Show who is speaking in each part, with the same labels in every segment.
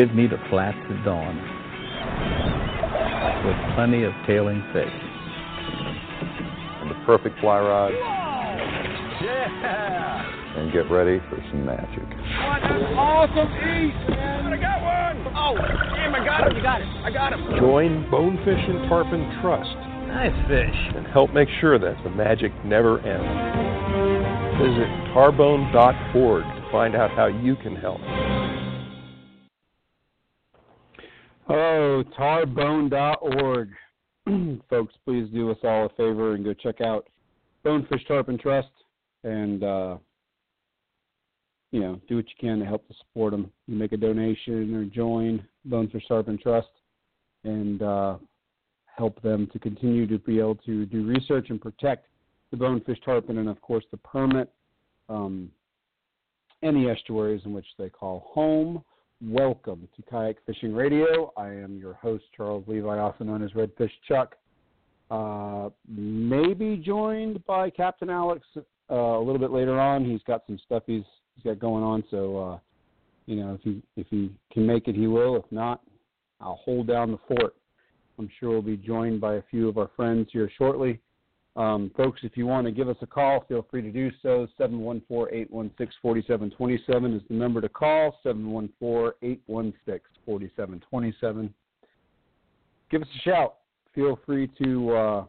Speaker 1: Give me the flats at dawn with plenty of tailing fish.
Speaker 2: And the perfect fly rod.
Speaker 3: Yeah!
Speaker 2: And get ready for some magic.
Speaker 3: What an awesome eat, man! I got one! Oh, damn, I got him, you got it. I got him.
Speaker 4: Join Bonefish and Tarpon Trust.
Speaker 1: Nice fish.
Speaker 4: And help make sure that the magic never ends. Visit tarbone.org to find out how you can help.
Speaker 5: Oh, tarbone.org. Folks, please do us all a favor and go check out Bonefish Tarpon Trust and, uh, you know, do what you can to help to support them. You make a donation or join Bonefish Tarpon Trust and uh, help them to continue to be able to do research and protect the bonefish tarpon and, of course, the permit um, any estuaries in which they call home. Welcome to Kayak Fishing Radio. I am your host, Charles Levi, also known as Redfish Chuck. Uh, maybe joined by Captain Alex uh, a little bit later on. He's got some stuff he's, he's got going on, so uh, you know if he if he can make it, he will. If not, I'll hold down the fort. I'm sure we'll be joined by a few of our friends here shortly. Um, folks, if you want to give us a call, feel free to do so. 714-816-4727 is the number to call. 714-816-4727. Give us a shout. Feel free to uh,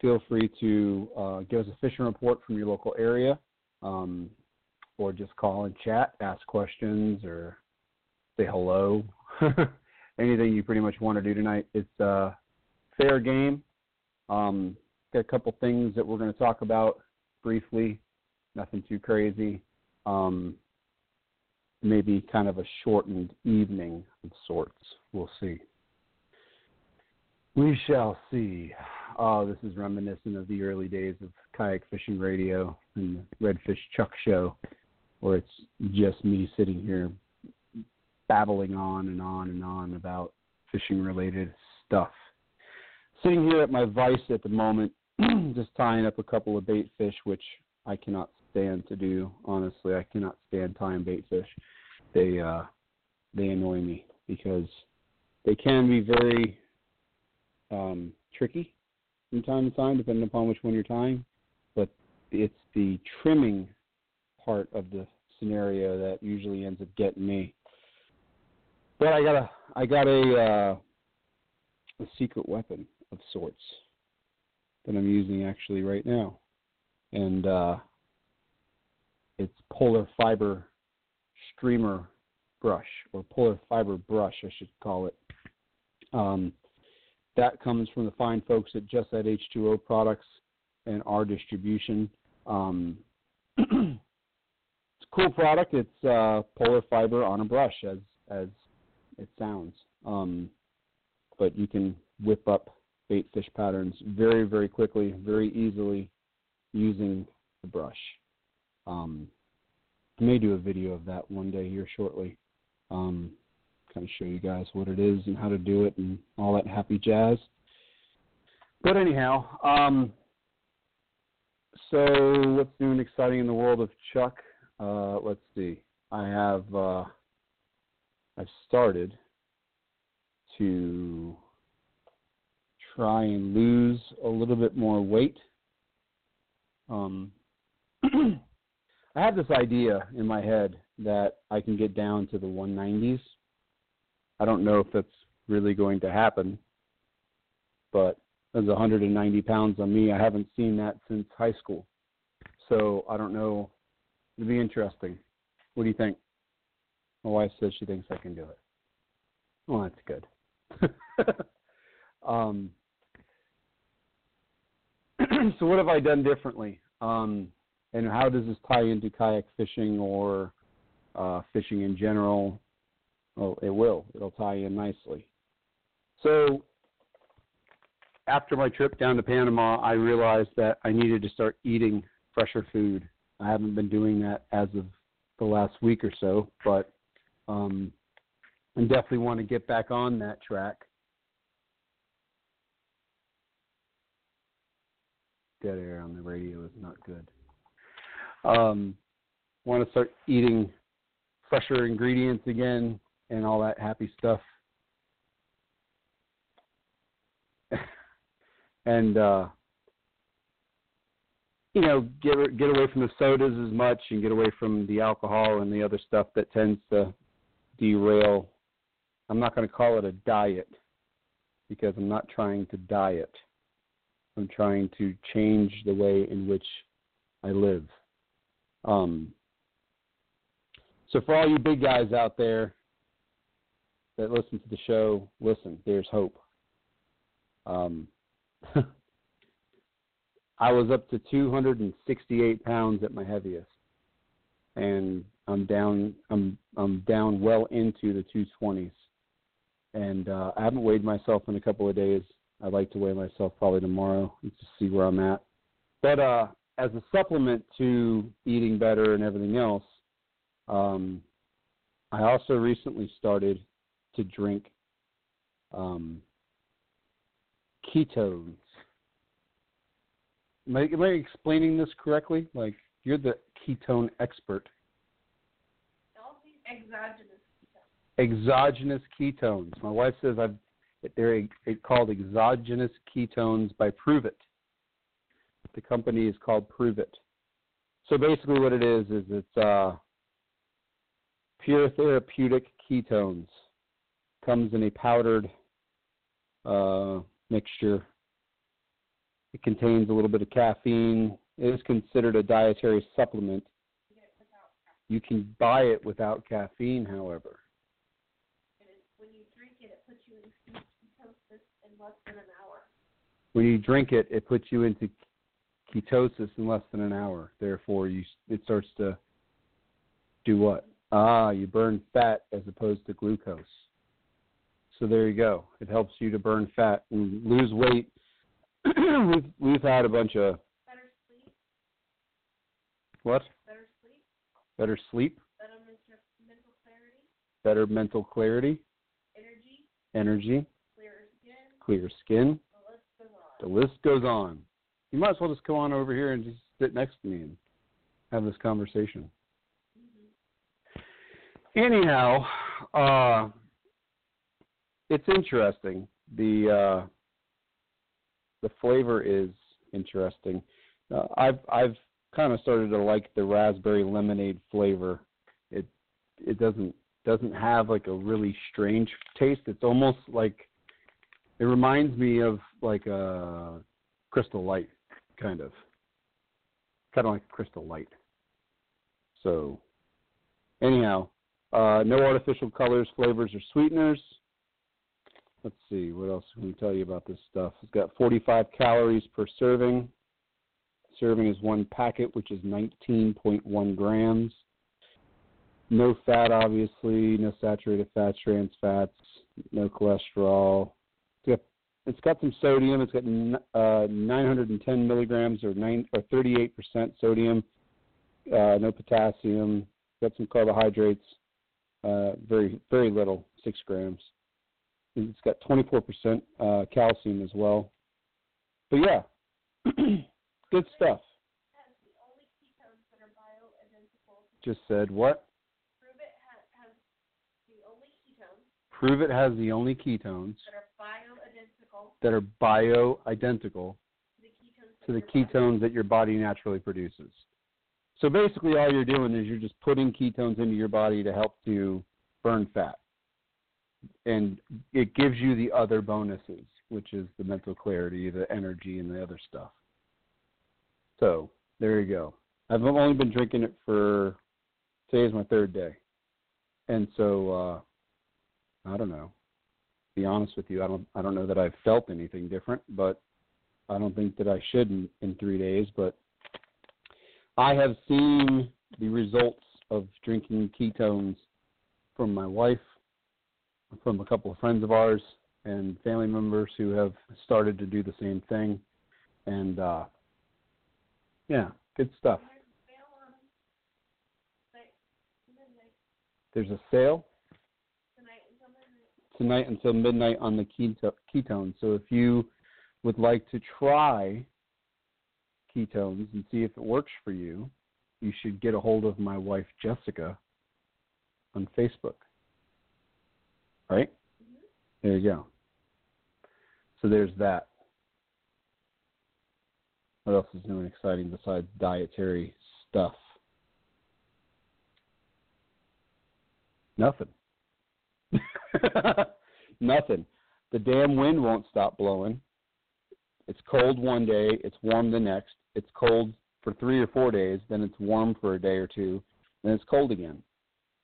Speaker 5: feel free to uh, give us a fishing report from your local area, um, or just call and chat, ask questions, or say hello. Anything you pretty much want to do tonight. It's uh, fair game. Um, got a couple things that we're going to talk about briefly. Nothing too crazy. Um, maybe kind of a shortened evening of sorts. We'll see. We shall see. Oh, this is reminiscent of the early days of kayak fishing radio and the Redfish Chuck show, where it's just me sitting here babbling on and on and on about fishing related stuff sitting here at my vise at the moment, just tying up a couple of bait fish, which I cannot stand to do. Honestly, I cannot stand tying bait fish. They uh, they annoy me because they can be very um, tricky from time to time, depending upon which one you're tying. But it's the trimming part of the scenario that usually ends up getting me. But I got a I got a uh, a secret weapon of sorts that I'm using actually right now. And uh, it's polar fiber streamer brush, or polar fiber brush, I should call it. Um, that comes from the fine folks at Just Add H2O Products and our distribution. Um, it's a cool product. It's uh, polar fiber on a brush, as as it sounds. Um, but you can whip up bait fish patterns very, very quickly, very easily using the brush. Um, I may do a video of that one day here shortly. Um, kind of show you guys what it is and how to do it and all that happy jazz. But anyhow, um, so what's new and exciting in the world of Chuck? Uh, let's see. I have uh, I've started to try and lose a little bit more weight. Um, I have this idea in my head that I can get down to the 190s. I don't know if that's really going to happen, but there's 190 pounds on me. I haven't seen that since high school, so I don't know. It'd be interesting. What do you think? My wife says she thinks I can do it. Well, that's good. um, so what have I done differently? Um, and how does this tie into kayak fishing or uh, fishing in general? Well, it will. It'll tie in nicely. So after my trip down to Panama, I realized that I needed to start eating fresher food. I haven't been doing that as of the last week or so, but um, I definitely want to get back on that track. Dead air on the radio is not good. Um, want to start eating fresher ingredients again and all that happy stuff. and uh, you know, get get away from the sodas as much and get away from the alcohol and the other stuff that tends to derail. I'm not going to call it a diet because I'm not trying to diet. I'm trying to change the way in which I live. Um, so for all you big guys out there that listen to the show, listen, there's hope. Um, I was up to 268 pounds at my heaviest, and I'm down. I'm I'm down well into the 220s, and uh, I haven't weighed myself in a couple of days. I'd like to weigh myself probably tomorrow and to see where I'm at. But uh, as a supplement to eating better and everything else, um, I also recently started to drink um, ketones. Am I, am I explaining this correctly? Like you're the ketone expert.
Speaker 6: Exogenous
Speaker 5: Exogenous ketones. My wife says I've they're called exogenous ketones by Pruvit. The company is called Pruvit. So basically, what it is is it's uh, pure therapeutic ketones. Comes in a powdered uh, mixture. It contains a little bit of caffeine. It is considered a dietary supplement. You can buy it without caffeine, however.
Speaker 6: When you drink it, it puts you in ketosis in less than an hour.
Speaker 5: When you drink it, it puts you into ketosis in less than an hour. Therefore, you it starts to do what? Ah, you burn fat as opposed to glucose. So there you go. It helps you to burn fat and lose weight. we've we've had a bunch of
Speaker 6: Better sleep.
Speaker 5: what?
Speaker 6: Better sleep.
Speaker 5: Better sleep,
Speaker 6: Better mental clarity.
Speaker 5: better mental clarity,
Speaker 6: Energy.
Speaker 5: energy. Clear skin.
Speaker 6: The list goes on.
Speaker 5: You might as well just come on over here and just sit next to me and have this conversation. Anyhow, uh, it's interesting. The uh, the flavor is interesting. Uh, I've I've kind of started to like the raspberry lemonade flavor. It it doesn't doesn't have like a really strange taste. It's almost like it reminds me of like a crystal light kind of kind of like crystal light. So anyhow, uh, no artificial colors, flavors, or sweeteners. Let's see, what else can we tell you about this stuff? It's got 45 calories per serving. Serving is one packet, which is 19.1 grams. No fat, obviously, no saturated fats, trans fats, no cholesterol. It's got, some sodium. It's got uh, 910 milligrams or, nine, or 38% sodium. Uh, no potassium. Got some carbohydrates. Uh, very very little, six grams. It's got 24% uh, calcium as well. But yeah, good stuff.
Speaker 6: Has the only ketones that are bioidentical.
Speaker 5: Just said what?
Speaker 6: Pruvit has, has the only ketones
Speaker 5: Pruvit has the only ketones
Speaker 6: that are bioidentical
Speaker 5: to the ketones that your body naturally produces. So basically, all you're doing is you're just putting ketones into your body to help to burn fat, and it gives you the other bonuses, which is the mental clarity, the energy, and the other stuff. So there you go. I've only been drinking it for today is my third day, and so uh, I don't know. Be honest with you, I don't I don't know that I've felt anything different, but I don't think that I should in, in three days. But I have seen the results of drinking ketones from my wife, from a couple of friends of ours, and family members who have started to do the same thing. And uh, yeah, good stuff. There's a sale tonight until midnight on the keto- ketones. So if you would like to try ketones and see if it works for you, you should get a hold of my wife Jessica on Facebook. Right? Mm-hmm. There you go. So there's that. What else is new and exciting besides dietary stuff? Nothing. Nothing. The damn wind won't stop blowing. It's cold one day, it's warm the next. It's cold for three or four days, then it's warm for a day or two, then it's cold again.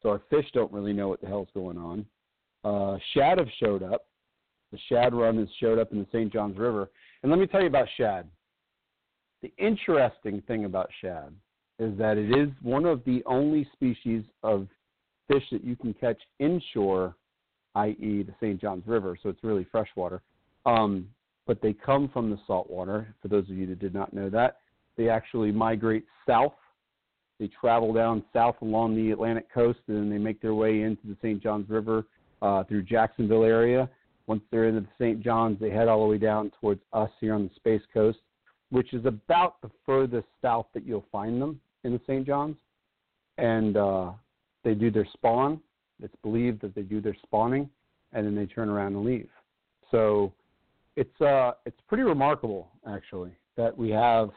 Speaker 5: So our fish don't really know what the hell's going on. Uh, shad have showed up. The shad run has showed up in the St. Johns River. And let me tell you about shad. The interesting thing about shad is that it is one of the only species of fish that you can catch inshore, i.e., the St. Johns River, so it's really freshwater. Um, but they come from the saltwater. For those of you that did not know that, they actually migrate south. They travel down south along the Atlantic coast, and then they make their way into the St. Johns River uh, through Jacksonville area. Once they're in the St. Johns, they head all the way down towards us here on the Space Coast, which is about the furthest south that you'll find them in the St. Johns. And uh, they do their spawn. It's believed that they do their spawning, and then they turn around and leave. So it's uh it's pretty remarkable actually that we have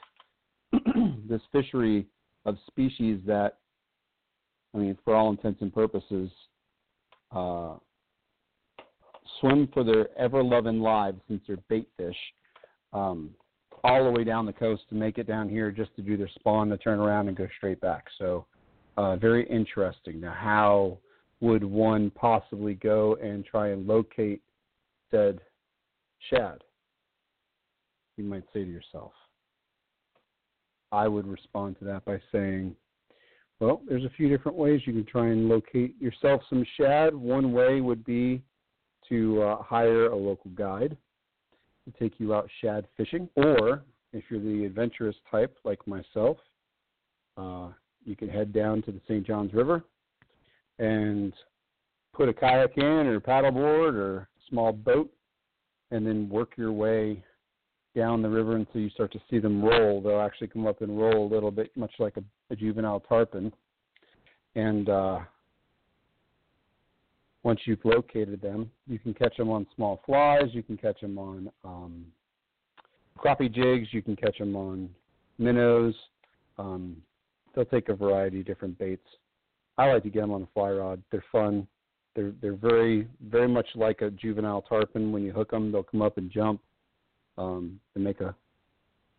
Speaker 5: this fishery of species that I mean for all intents and purposes uh, swim for their ever loving lives since they're bait fish um, all the way down the coast to make it down here just to do their spawn to turn around and go straight back. So uh, very interesting. Now how would one possibly go and try and locate said Shad, you might say to yourself. I would respond to that by saying, well, there's a few different ways you can try and locate yourself some shad. One way would be to uh, hire a local guide to take you out shad fishing, or if you're the adventurous type like myself, uh, you can head down to the St. Johns River and put a kayak in or paddleboard or small boat and then work your way down the river until you start to see them roll. They'll actually come up and roll a little bit, much like a, a juvenile tarpon. And uh, once you've located them, you can catch them on small flies. You can catch them on um, crappie jigs. You can catch them on minnows. Um, they'll take a variety of different baits. I like to get them on a fly rod. They're fun. They're they're very very much like a juvenile tarpon. When you hook them, they'll come up and jump. Um, they make a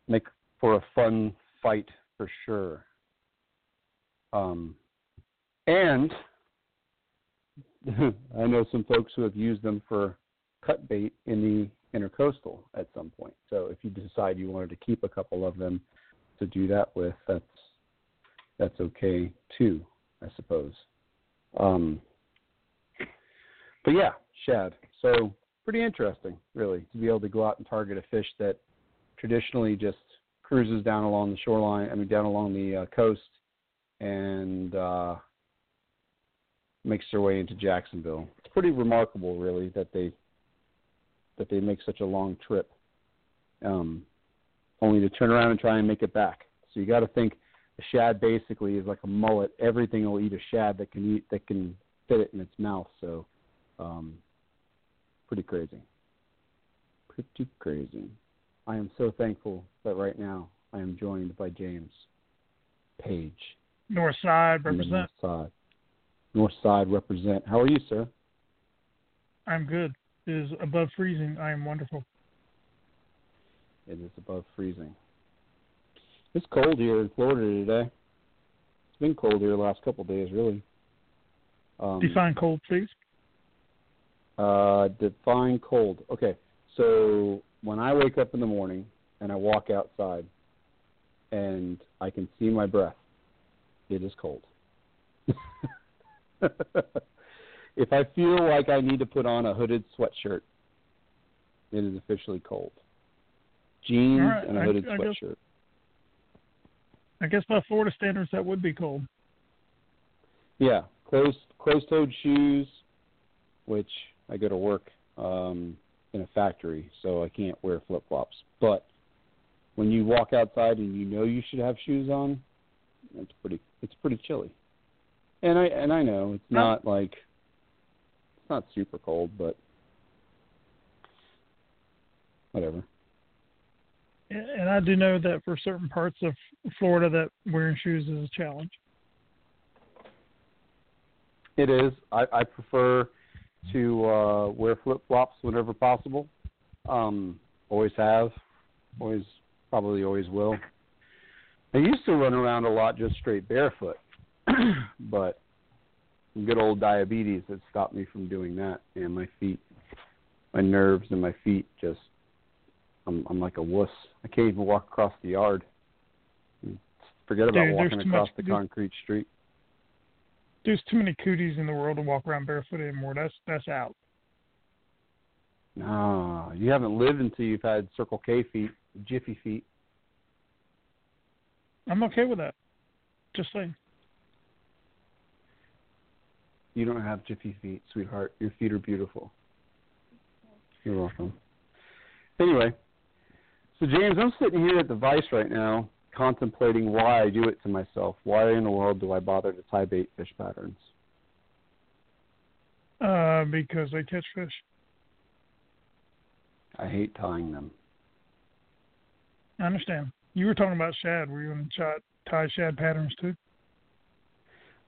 Speaker 5: make for a fun fight for sure. Um, and I know some folks who have used them for cut bait in the intercoastal at some point. So if you decide you wanted to keep a couple of them to do that with, that's that's okay too, I suppose. Um, but yeah, shad. So pretty interesting, really, to be able to go out and target a fish that traditionally just cruises down along the shoreline. I mean, down along the uh, coast, and uh, makes their way into Jacksonville. It's pretty remarkable, really, that they that they make such a long trip, um, only to turn around and try and make it back. So you got to think shad basically is like a mullet. Everything will eat a shad that can eat that can fit it in its mouth. So um, pretty crazy. Pretty crazy. I am so thankful that right now I am joined by James Page.
Speaker 7: North Side represent.
Speaker 5: North Side. North Side represent. How are you, sir?
Speaker 7: I'm good. It is above freezing. I am wonderful.
Speaker 5: It is above freezing. It's cold here in Florida today. It's been cold here the last couple of days, really. Um,
Speaker 7: Define cold, please.
Speaker 5: Uh, define cold. Okay, so when I wake up in the morning and I walk outside and I can see my breath, it is cold. if I feel like I need to put on a hooded sweatshirt, it is officially cold. Jeans
Speaker 7: right,
Speaker 5: and a
Speaker 7: I-
Speaker 5: hooded
Speaker 7: I guess-
Speaker 5: sweatshirt.
Speaker 7: I guess by Florida standards, that would be cold.
Speaker 5: Yeah, closed closed-toed shoes, which I go to work um, in a factory, so I can't wear flip-flops. But when you walk outside and you know you should have shoes on, it's pretty it's pretty chilly. And I and I know it's not like it's not super cold, but whatever.
Speaker 7: And I do know that for certain parts of Florida, that wearing shoes is a challenge.
Speaker 5: It is. I, I prefer to uh, wear flip flops whenever possible. Um, always have. Always, probably always will. I used to run around a lot just straight barefoot, but good old diabetes has stopped me from doing that. And my feet, my nerves and my feet just, I'm, I'm like a wuss. I can't even walk across the yard. Forget about
Speaker 7: Dude,
Speaker 5: walking across
Speaker 7: much-
Speaker 5: the concrete street.
Speaker 7: There's too many cooties in the world to walk around barefoot anymore. That's that's out.
Speaker 5: No, you haven't lived until you've had Circle K feet, Jiffy feet.
Speaker 7: I'm okay with that. Just saying.
Speaker 5: You don't have Jiffy feet, sweetheart. Your feet are beautiful. You're welcome. Anyway, so James, I'm sitting here at the Vice right now, contemplating why I do it to myself. Why in the world do I bother to tie bait fish patterns?
Speaker 7: Uh, because they catch fish.
Speaker 5: I hate tying them.
Speaker 7: I understand. You were talking about shad. Were you going to tie shad patterns too?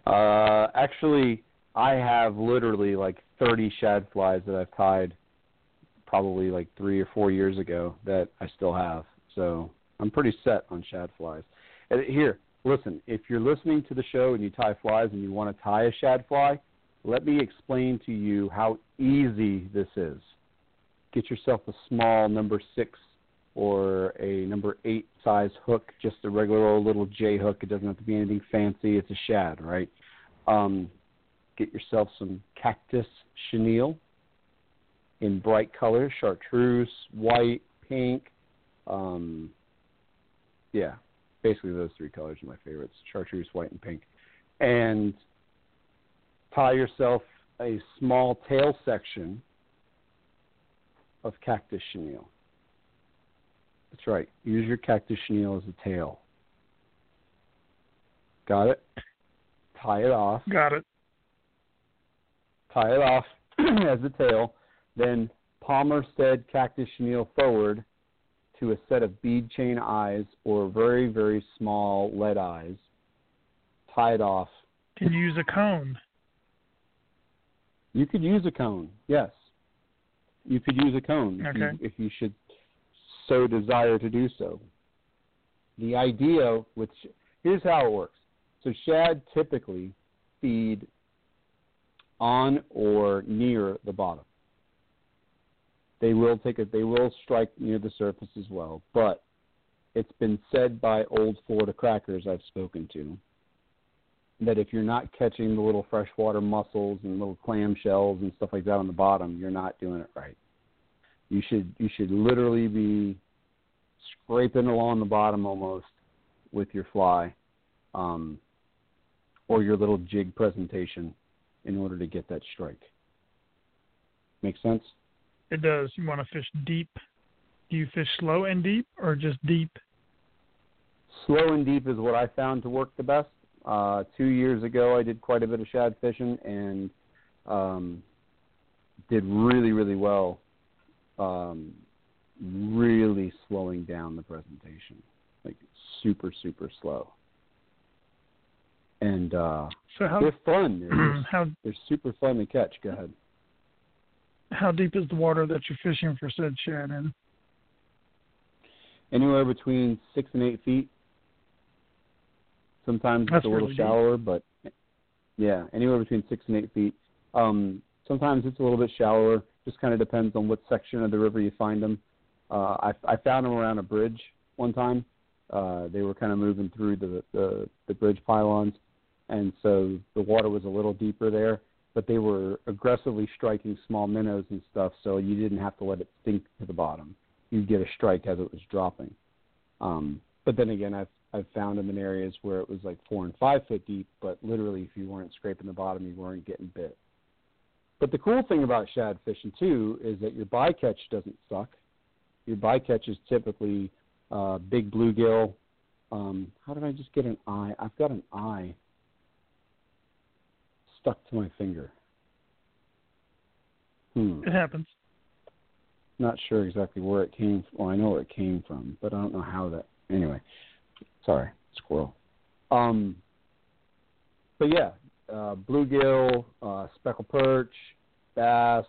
Speaker 5: Uh, actually, I have literally like 30 shad flies that I've tied probably like three or four years ago that I still have. So I'm pretty set on shad flies. And here, listen, if you're listening to the show and you tie flies and you want to tie a shad fly, let me explain to you how easy this is. Get yourself a small number six or a number eight size hook, just a regular old little J hook. It doesn't have to be anything fancy. It's a shad, right? Um, get yourself some cactus chenille in bright colors, chartreuse, white, pink. Um, yeah, basically those three colors are my favorites: chartreuse, white, and pink. And tie yourself a small tail section of cactus chenille. That's right. Use your cactus chenille as a tail. Got it? Tie it off.
Speaker 7: Got it.
Speaker 5: Tie it off as a tail. Then Palmer said cactus chenille forward to a set of bead chain eyes or very, very small lead eyes. Tie it off.
Speaker 7: Can you use a cone?
Speaker 5: You could use a cone, yes. You could use a cone if, you, if you should so desire to do so. The idea sh- here's how it works. So shad typically feed on or near the bottom. They will take it. They will strike near the surface as well. But it's been said by old Florida crackers I've spoken to that if you're not catching the little freshwater mussels and little clam shells and stuff like that on the bottom, you're not doing it right. You should you should literally be scraping along the bottom almost with your fly, um, or your little jig presentation in order to get that strike. Make sense?
Speaker 7: It does. You want to fish deep. Do you fish slow and deep or just deep?
Speaker 5: Slow and deep is what I found to work the best. Uh, two years ago, I did quite a bit of shad fishing and um, did really, really well um, really slowing down the presentation, like super super slow. And uh,
Speaker 7: So how
Speaker 5: they're fun. They're,
Speaker 7: how
Speaker 5: they're super fun to catch. Go ahead.
Speaker 7: How deep is the water that you're fishing for said shad in?
Speaker 5: Anywhere between six and eight feet. Sometimes
Speaker 7: That's
Speaker 5: it's a little
Speaker 7: really deep.
Speaker 5: shallower, but yeah, anywhere between six and eight feet. Um, sometimes it's a little bit shallower. Just kind of depends on what section of the river you find them. Uh, I, I found them around a bridge one time. Uh, they were kind of moving through the, the the bridge pylons, and so the water was a little deeper there. But they were aggressively striking small minnows and stuff, so you didn't have to let it sink to the bottom. You'd get a strike as it was dropping. Um, but then again, I've I've found them in areas where it was like four and five foot deep, but literally, if you weren't scraping the bottom, you weren't getting bit. But the cool thing about shad fishing too is that your bycatch doesn't suck. Your bycatch is typically uh, big bluegill. Um, how did I just get an eye? I've got an eye stuck to my finger. Hmm.
Speaker 7: It happens.
Speaker 5: Not sure exactly where it came from. Well, I know where it came from, but I don't know how that. Anyway, sorry, squirrel. Um, but yeah, uh, bluegill, uh, speckled perch, bass,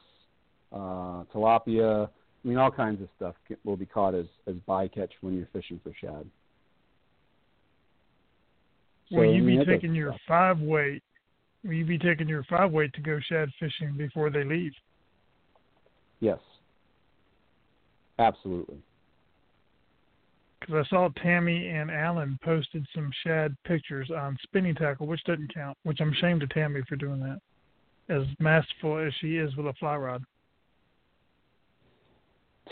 Speaker 5: uh, tilapia. I mean, all kinds of stuff will be caught as as bycatch when you're fishing for shad. So,
Speaker 7: Will
Speaker 5: I
Speaker 7: you
Speaker 5: mean,
Speaker 7: be taking your
Speaker 5: stuff.
Speaker 7: five weight? Will you be taking your five weight to go shad fishing before they leave?
Speaker 5: Yes. Absolutely.
Speaker 7: Because I saw Tammy and Alan posted some shad pictures on spinning tackle, which doesn't count. Which I'm ashamed of Tammy for doing that, as masterful as she is with a fly rod.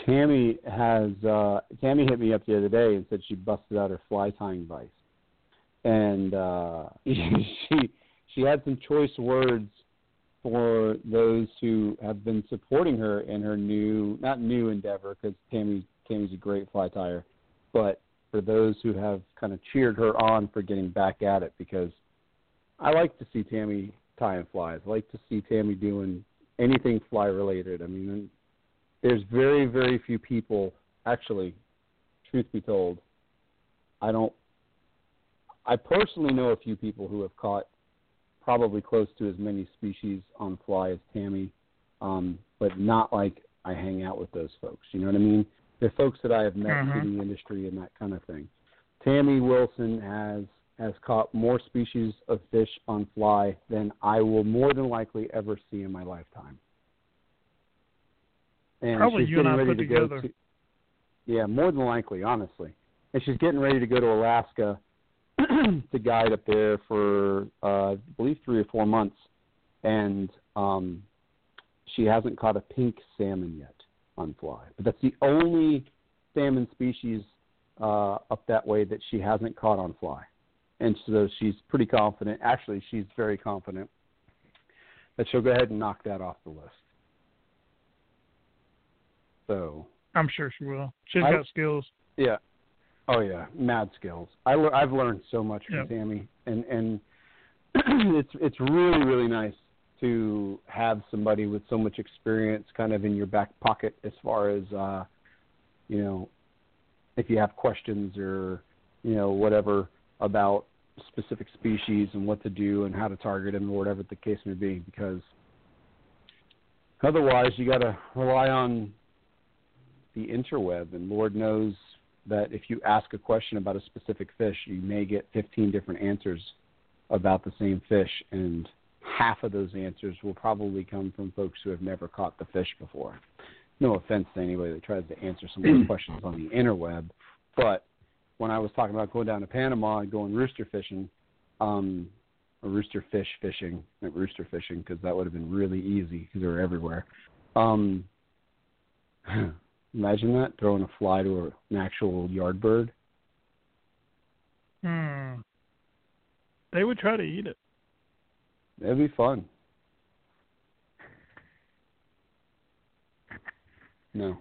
Speaker 5: Tammy has uh Tammy hit me up the other day and said she busted out her fly tying vise. And uh she she had some choice words for those who have been supporting her in her new not new endeavor because Tammy Tammy's a great fly tyer, but for those who have kind of cheered her on for getting back at it because I like to see Tammy tying flies. I like to see Tammy doing anything fly related. I mean, there's very very few people actually truth be told i don't i personally know a few people who have caught probably close to as many species on fly as tammy um but not like i hang out with those folks you know what i mean? They're folks that i have met
Speaker 7: Mhm.
Speaker 5: through the industry and that kind of thing. Tammy wilson has has caught more species of fish on fly than i will more than likely ever see in my lifetime. And
Speaker 7: Probably
Speaker 5: she's
Speaker 7: you and
Speaker 5: getting
Speaker 7: I
Speaker 5: ready
Speaker 7: put
Speaker 5: to go to yeah more than likely honestly. And she's getting ready to go to alaska to guide up there for uh i believe three or four months and um she hasn't caught a pink salmon yet on fly but that's the only salmon species uh up that way that she hasn't caught on fly and so she's pretty confident actually she's very confident that she'll go ahead and knock that off the list so
Speaker 7: I'm sure she will. She's
Speaker 5: I-
Speaker 7: got skills.
Speaker 5: yeah. Oh yeah, mad skills. I le- I've learned so much from
Speaker 7: Yep.
Speaker 5: Tammy, and and it's it's really really nice to have somebody with so much experience kind of in your back pocket as far as uh, you know, if you have questions or you know whatever about specific species and what to do and how to target them or whatever the case may be, because otherwise you got to rely on the interweb, and Lord knows that if you ask a question about a specific fish, you may get 15 different answers about the same fish, and half of those answers will probably come from folks who have never caught the fish before. No offense to anybody that tries to answer some of those questions on the interweb, but when I was talking about going down to Panama and going rooster fishing, um, or rooster fish fishing, not rooster fishing, because that would have been really easy because they were everywhere. Um, Imagine that throwing a fly to an actual yard bird.
Speaker 7: Hmm. They would try to eat it.
Speaker 5: It'd be fun. No.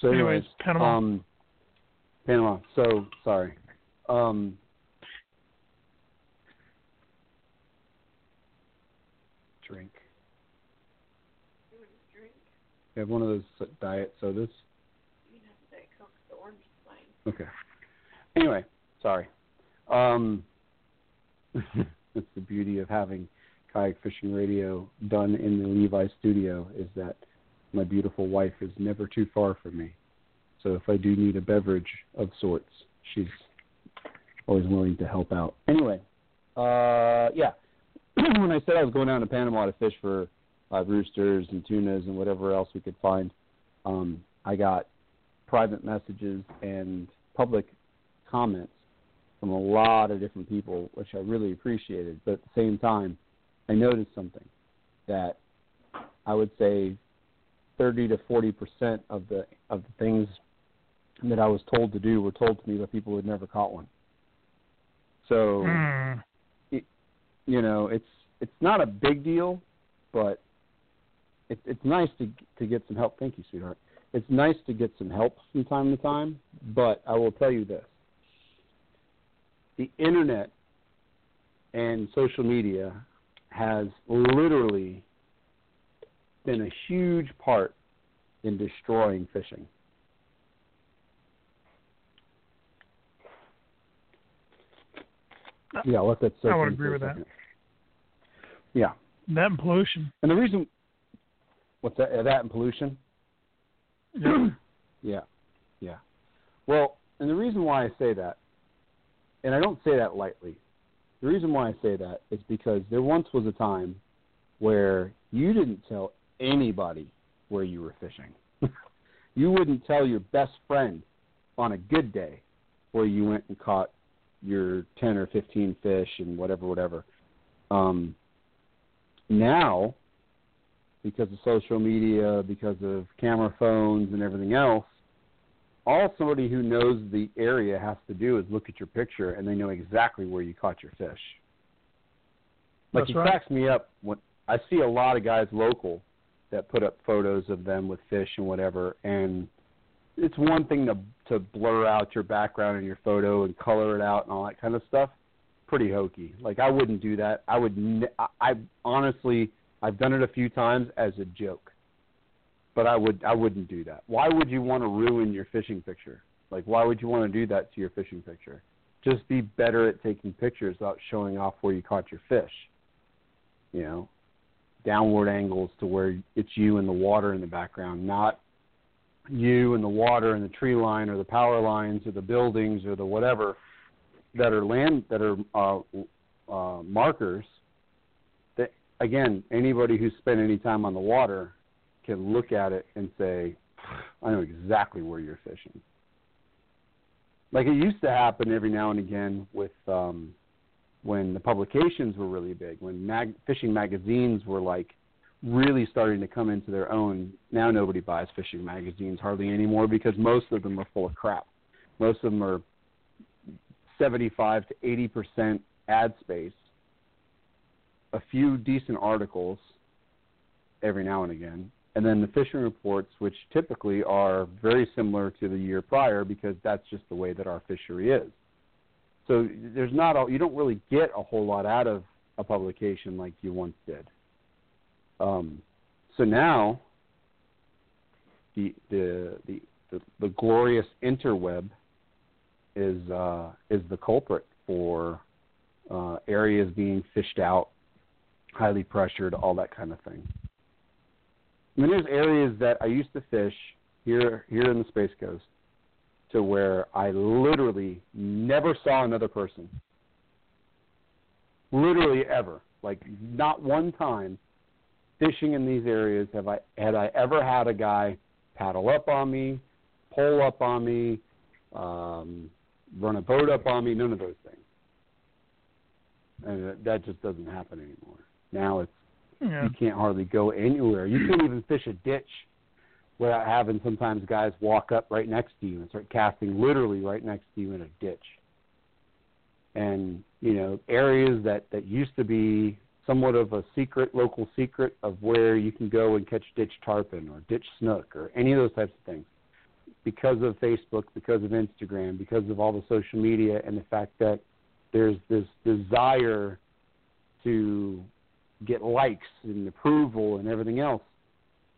Speaker 5: So,
Speaker 7: Anyways,
Speaker 5: anyways,
Speaker 7: Panama.
Speaker 5: Um, Panama. So sorry. Um, You have one of those diet sodas.
Speaker 6: You can have the Diet Coke. The orange is fine.
Speaker 5: Okay. Anyway, sorry. Um, that's the beauty of having kayak fishing radio done in the Levi studio is that my beautiful wife is never too far from me. So if I do need a beverage of sorts, she's always willing to help out. Anyway, uh, yeah. when I said I was going down to Panama to fish for uh, roosters and tunas and whatever else we could find, um, I got private messages and public comments from a lot of different people, which I really appreciated. But at the same time, I noticed something that I would say 30 to 40 percent of the of the things that I was told to do were told to me by people who had never caught one. So,
Speaker 7: Mm.
Speaker 5: it, you know, it's it's not a big deal, but it, it's nice to to get some help. Thank you, sweetheart. It's nice to get some help from time to time, but I will tell you this: the internet and social media has literally been a huge part in destroying fishing. Uh, yeah, I'll let that
Speaker 7: I would agree with that.
Speaker 5: Yeah,
Speaker 7: That and pollution.
Speaker 5: and the reason what's that? uh, That and pollution.
Speaker 7: Yeah.
Speaker 5: Yeah, yeah. Well, and the reason why I say that, and I don't say that lightly, the reason why I say that is because there once was a time where you didn't tell anybody where you were fishing. you wouldn't tell your best friend on a good day where you went and caught your 10 or 15 fish and whatever, whatever. Um, now, because of social media, because of camera phones and everything else, all somebody who knows the area has to do is look at your picture and they know exactly where you caught your fish. Like
Speaker 7: That's
Speaker 5: it
Speaker 7: right.
Speaker 5: cracks me up when I see a lot of guys local that put up photos of them with fish and whatever and it's one thing to to blur out your background in your photo and color it out and all that kind of stuff. Pretty hokey. Like I wouldn't do that. I would. Ne- I, I honestly, I've done it a few times as a joke, but I would. I wouldn't do that. Why would you want to ruin your fishing picture? Like why would you want to do that to your fishing picture? Just be better at taking pictures without showing off where you caught your fish. You know, downward angles to where it's you in the water in the background, not you and the water and the tree line or the power lines or the buildings or the whatever that are land that are uh, uh, markers. Again, anybody who's spent any time on the water can look at it and say, "I know exactly where you're fishing." Like it used to happen every now and again with um, when the publications were really big, when mag- fishing magazines were like really starting to come into their own. Now nobody buys fishing magazines hardly anymore because most of them are full of crap. Most of them are 75 to 80 percent ad space, a few decent articles every now and again, and then the fishing reports, which typically are very similar to the year prior because that's just the way that our fishery is. So there's not a, you don't really get a whole lot out of a publication like you once did. Um, so now the the the the, the glorious interweb is uh, is the culprit for uh, areas being fished out, highly pressured, all that kind of thing. I mean, there's areas that I used to fish here here in the Space Coast to where I literally never saw another person. Literally ever, like not one time fishing in these areas have I had I ever had a guy paddle up on me, pole up on me, um, run a boat up on me, none of those things. And that just doesn't happen anymore. Now it's
Speaker 7: Yeah.
Speaker 5: you can't hardly go anywhere. You can't even fish a ditch without having sometimes guys walk up right next to you and start casting literally right next to you in a ditch. And you know areas that that used to be somewhat of a secret local secret of where you can go and catch ditch tarpon or ditch snook or any of those types of things because of Facebook, because of Instagram, because of all the social media and the fact that there's this desire to get likes and approval and everything else.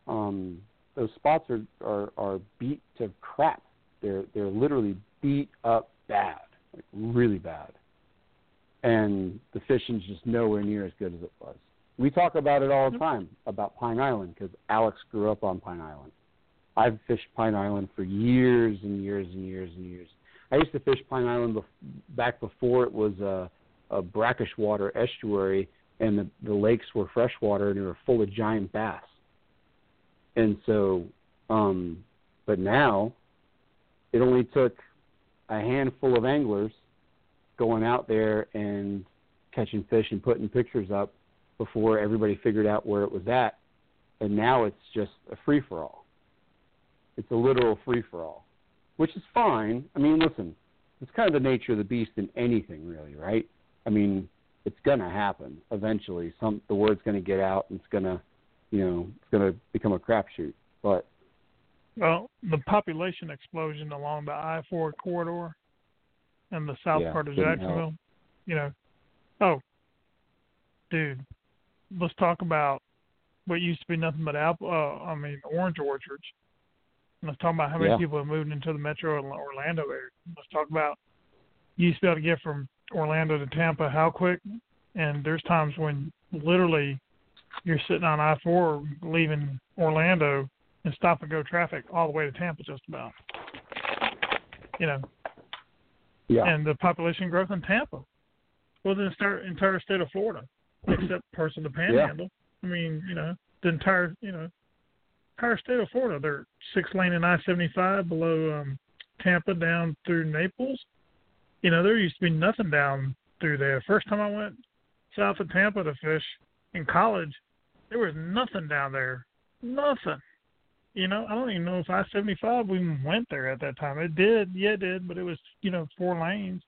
Speaker 5: Um, those spots are are are beat to crap. They're they're literally beat up bad, like really bad. And the fishing's just nowhere near as good as it was. We talk about it all the time about Pine Island because Alex grew up on Pine Island. I've fished Pine Island for years and years and years and years. I used to fish Pine Island bef- back before it was a, a brackish water estuary and the, the lakes were freshwater and they were full of giant bass. And so, um, but now it only took a handful of anglers going out there and catching fish and putting pictures up before everybody figured out where it was at. And now it's just a free for all. It's a literal free for all, which is fine. I mean, listen, it's kind of the nature of the beast in anything, really, right? I mean, it's going to happen eventually. Some the word's going to get out, and it's going to, you know, it's going to become a crapshoot. But
Speaker 7: well, the population explosion along the I-4 corridor and the south
Speaker 5: Yeah,
Speaker 7: part of
Speaker 5: didn't help.
Speaker 7: Jacksonville, you know, oh, dude, let's talk about what used to be nothing but apple. Uh, I mean, orange orchards. Let's talk about how many
Speaker 5: Yeah.
Speaker 7: people have moved into the metro Orlando area. Let's talk about you used to be able to get from Orlando to Tampa how quick, and there's times when literally you're sitting on I-4 leaving Orlando and stop and go traffic all the way to Tampa just about. You know,
Speaker 5: yeah,
Speaker 7: and the population growth in Tampa. Well, the entire, entire state of Florida, except parts of the Panhandle. Yeah. I mean, you know, the entire, you know, entire state of Florida. They're six lane and I seventy five below um, Tampa down through Naples. You know, there used to be nothing down through there. First time I went south of Tampa to fish in college, there was nothing down there. Nothing. You know, I don't even know if I seventy five even went there at that time. It did, yeah, it did, but it was you know four lanes,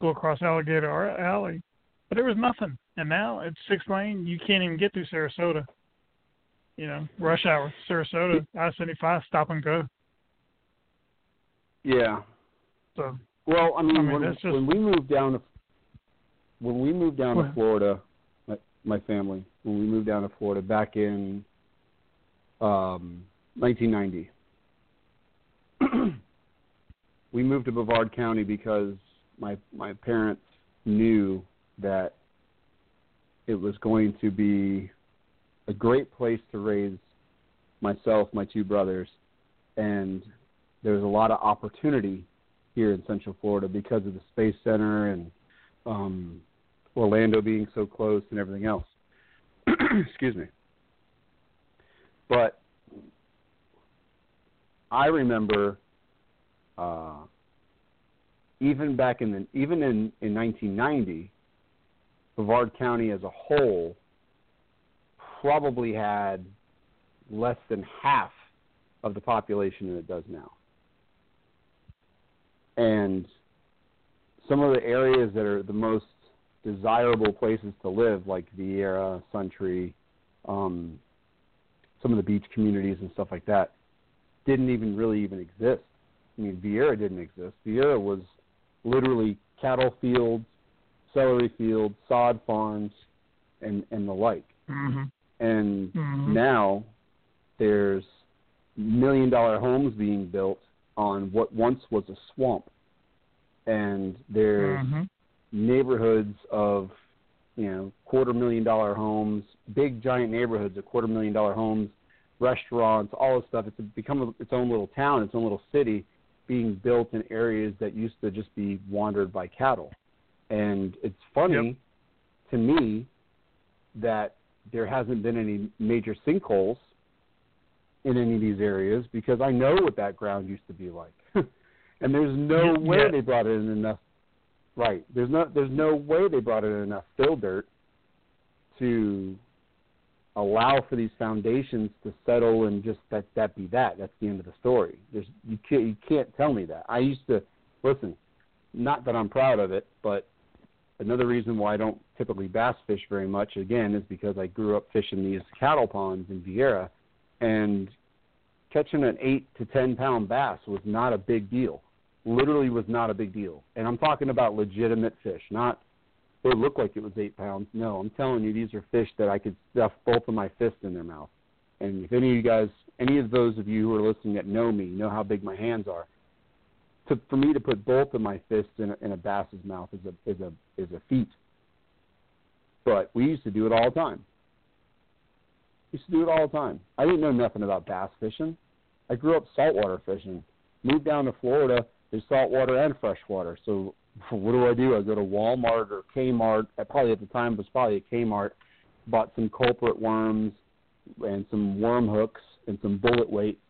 Speaker 7: go across Alligator Alley, but there was nothing. And now it's six lane. You can't even get through Sarasota. You know, rush hour, Sarasota, I seventy five, stop and go.
Speaker 5: yeah.
Speaker 7: So
Speaker 5: Well, I mean,
Speaker 7: I mean,
Speaker 5: when,
Speaker 7: just-
Speaker 5: when we moved down to when we moved down to. Florida, my, my family, when we moved down to Florida back in um, 1990, we moved to Brevard County because my my parents knew that it was going to be a great place to raise myself, my two brothers, and there was a lot of opportunity here in Central Florida because of the Space Center and um, Orlando being so close and everything else. Excuse me. But I remember uh, even back in the even in in 1990, Brevard County as a whole probably had less than half of the population that it does now. And some of the areas that are the most desirable places to live, like Viera, Suntree, um, some of the beach communities and stuff like that, didn't even really even exist. I mean, Viera didn't exist. Viera was literally cattle fields, celery fields, sod farms, and and the like.
Speaker 7: hmm
Speaker 5: And
Speaker 7: Mhm.
Speaker 5: now there's million dollar homes being built on what once was a swamp. And there's
Speaker 7: hmm
Speaker 5: neighborhoods of, you know, quarter million dollar homes, big giant neighborhoods of quarter million dollar homes, restaurants, all this stuff. It's become its own little town, its own little city being built in areas that used to just be wandered by cattle. And it's funny to me that there hasn't been any major sinkholes in any of these areas because I know what that ground used to be like. and there's no
Speaker 7: Yeah,
Speaker 5: way they brought in enough right. There's no there's no way they brought in enough fill dirt to allow for these foundations to settle and just that that be that. That's the end of the story. There's you can't you can't tell me that. I used to listen, not that I'm proud of it, but another reason why I don't typically bass fish very much again is because I grew up fishing these cattle ponds in Viera and catching an eight to ten pound bass was not a big deal. Literally was not a big deal. And I'm talking about legitimate fish, not they look like it was eight pounds. No, I'm telling you, these are fish that I could stuff both of my fists in their mouth. And if any of you guys any of those of you who are listening that know me know how big my hands are. To, for me to put both of my fists in a, in a bass's mouth is a is a is a feat. But we used to do it all the time. Used to do it all the time. I didn't know nothing about bass fishing. I grew up saltwater fishing. Moved down to Florida. There's saltwater and freshwater. So what do I do? I go to Walmart or Kmart. I probably at the time it was probably a Kmart. Bought some culprit worms and some worm hooks and some bullet weight,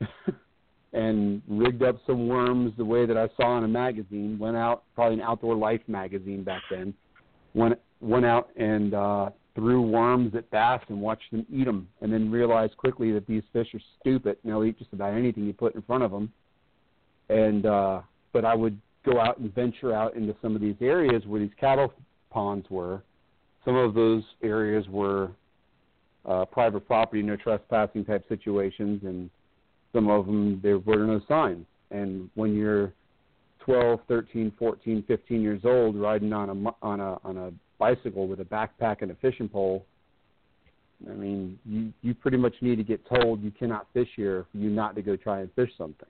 Speaker 5: and rigged up some worms the way that I saw in a magazine. Went out, probably an Outdoor Life magazine back then. Went went out and uh, threw worms at bass and watched them eat them, and then realized quickly that these fish are stupid and they'll eat just about anything you put in front of them. And uh, but I would go out and venture out into some of these areas where these cattle ponds were. Some of those areas were uh, private property, no trespassing type situations, and some of them there were no signs. And when you're 12, 13, 14, 15 years old, riding on a on a on a bicycle with a backpack and a fishing pole, I mean, you you pretty much need to get told you cannot fish here for you not to go try and fish something.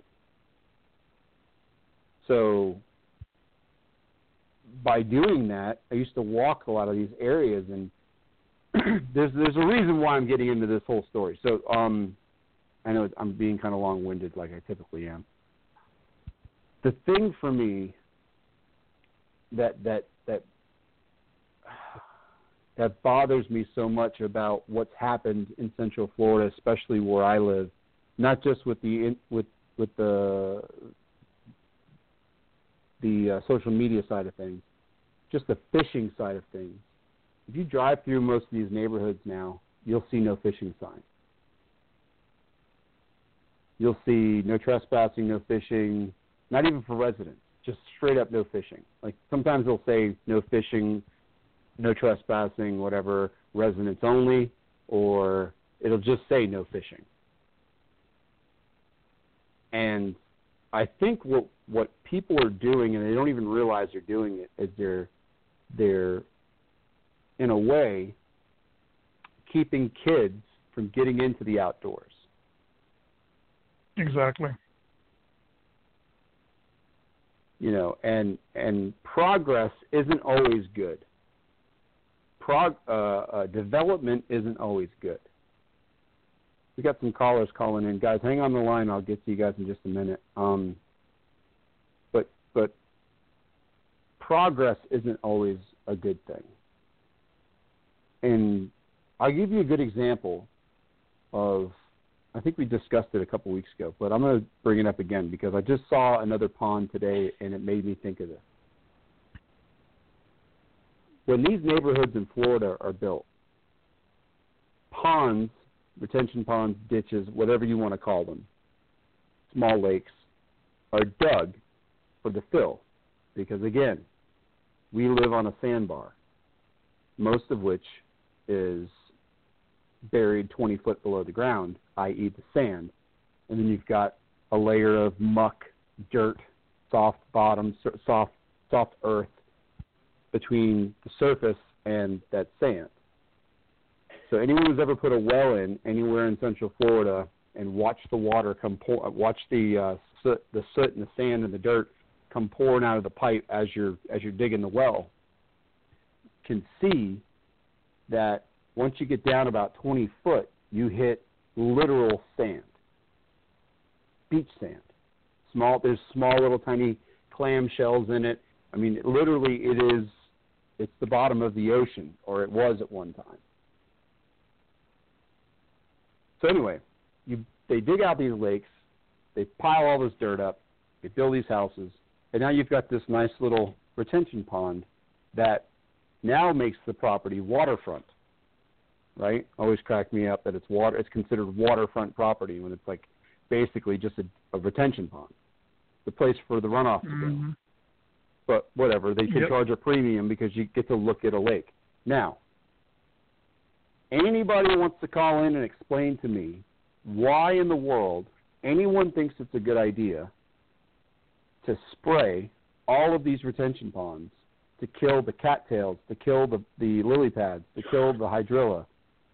Speaker 5: So by doing that, I used to walk a lot of these areas, and there's there's a reason why I'm getting into this whole story. So um, I know I'm being kind of long-winded, like I typically am. The thing for me that that that bothers me so much about what's happened in Central Florida, especially where I live, not just with the with with the the uh, social media side of things, just the fishing side of things. If you drive through most of these neighborhoods now, you'll see no fishing signs. You'll see no trespassing, no fishing, not even for residents, just straight up no fishing. Like sometimes they'll say no fishing, no trespassing, whatever, residents only, or it'll just say no fishing. And I think what what people are doing, and they don't even realize they're doing it, is they're they're in a way keeping kids from getting into the outdoors.
Speaker 7: Exactly.
Speaker 5: You know, and and progress isn't always good. Prog uh, uh, development isn't always good. We got some callers calling in, guys. Hang on the line. I'll get to you guys in just a minute. Um, but but progress isn't always a good thing. And I'll give you a good example of, I think we discussed it a couple weeks ago, but I'm going to bring it up again because I just saw another pond today and it made me think of this. When these neighborhoods in Florida are built, ponds, retention ponds, ditches, whatever you want to call them, small lakes, are dug for the fill. Because again, we live on a sandbar, most of which is buried 20 foot below the ground, i.e., the sand. And then you've got a layer of muck, dirt, soft bottom, soft, soft earth between the surface and that sand. So anyone who's ever put a well in anywhere in Central Florida and watched the water come pour, watch the uh, soot, the soot and the sand and the dirt come pouring out of the pipe as you're as you're digging the well can see that once you get down about 20 foot, you hit literal sand, beach sand. Small, there's small little tiny clam shells in it. I mean, literally, it is. It's the bottom of the ocean, or it was at one time. So anyway, you they dig out these lakes, they pile all this dirt up, they build these houses, and now you've got this nice little retention pond that now makes the property waterfront. Right? Always cracked me up that it's water. It's considered waterfront property when it's like basically just a, a retention pond, the place for the runoff to go.
Speaker 7: Mm-hmm.
Speaker 5: But whatever, they can
Speaker 7: Yep.
Speaker 5: charge a premium because you get to look at a lake. Now, anybody wants to call in and explain to me why in the world anyone thinks it's a good idea to spray all of these retention ponds to kill the cattails, to kill the, the lily pads, to kill the hydrilla,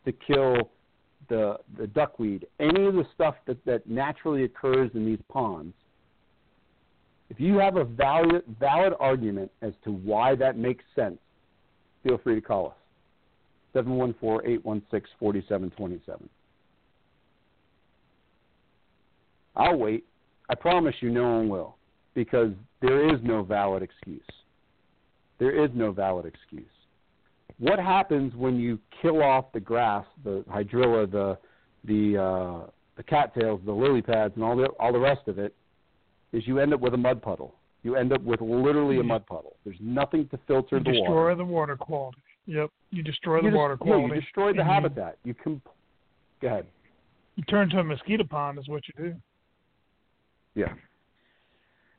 Speaker 5: to kill the the duckweed, any of the stuff that that naturally occurs in these ponds. If you have a valid valid argument as to why that makes sense, feel free to call us. 714-816-4727. I'll wait. I promise you no one will because there is no valid excuse. There is no valid excuse. What happens when you kill off the grass, the hydrilla, the the uh, the cattails, the lily pads, and all the all the rest of it? Is you end up with a mud puddle. You end up with literally a mm-hmm. mud puddle. There's nothing to filter
Speaker 7: you
Speaker 5: the
Speaker 7: destroy
Speaker 5: water.
Speaker 7: the water quality. Yep, you destroy
Speaker 5: You
Speaker 7: the
Speaker 5: just-
Speaker 7: water quality.
Speaker 5: you destroy the
Speaker 7: you-
Speaker 5: habitat. You can. Go ahead.
Speaker 7: You turn to a mosquito pond is what you do.
Speaker 5: Yeah.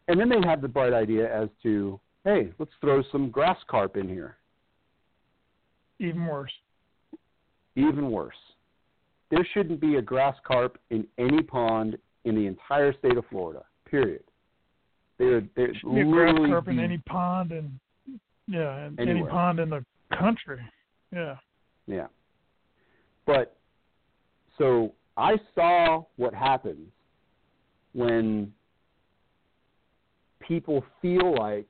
Speaker 5: And then they had the bright idea as to, hey, let's throw some grass carp in here.
Speaker 7: Even worse.
Speaker 5: Even worse. There shouldn't be a grass carp in any pond in the entire state of Florida. Period. They're they're
Speaker 7: Should be a grass
Speaker 5: literally
Speaker 7: carp in any pond and yeah, in any pond in the country. Yeah.
Speaker 5: Yeah. But so I saw what happens when people feel like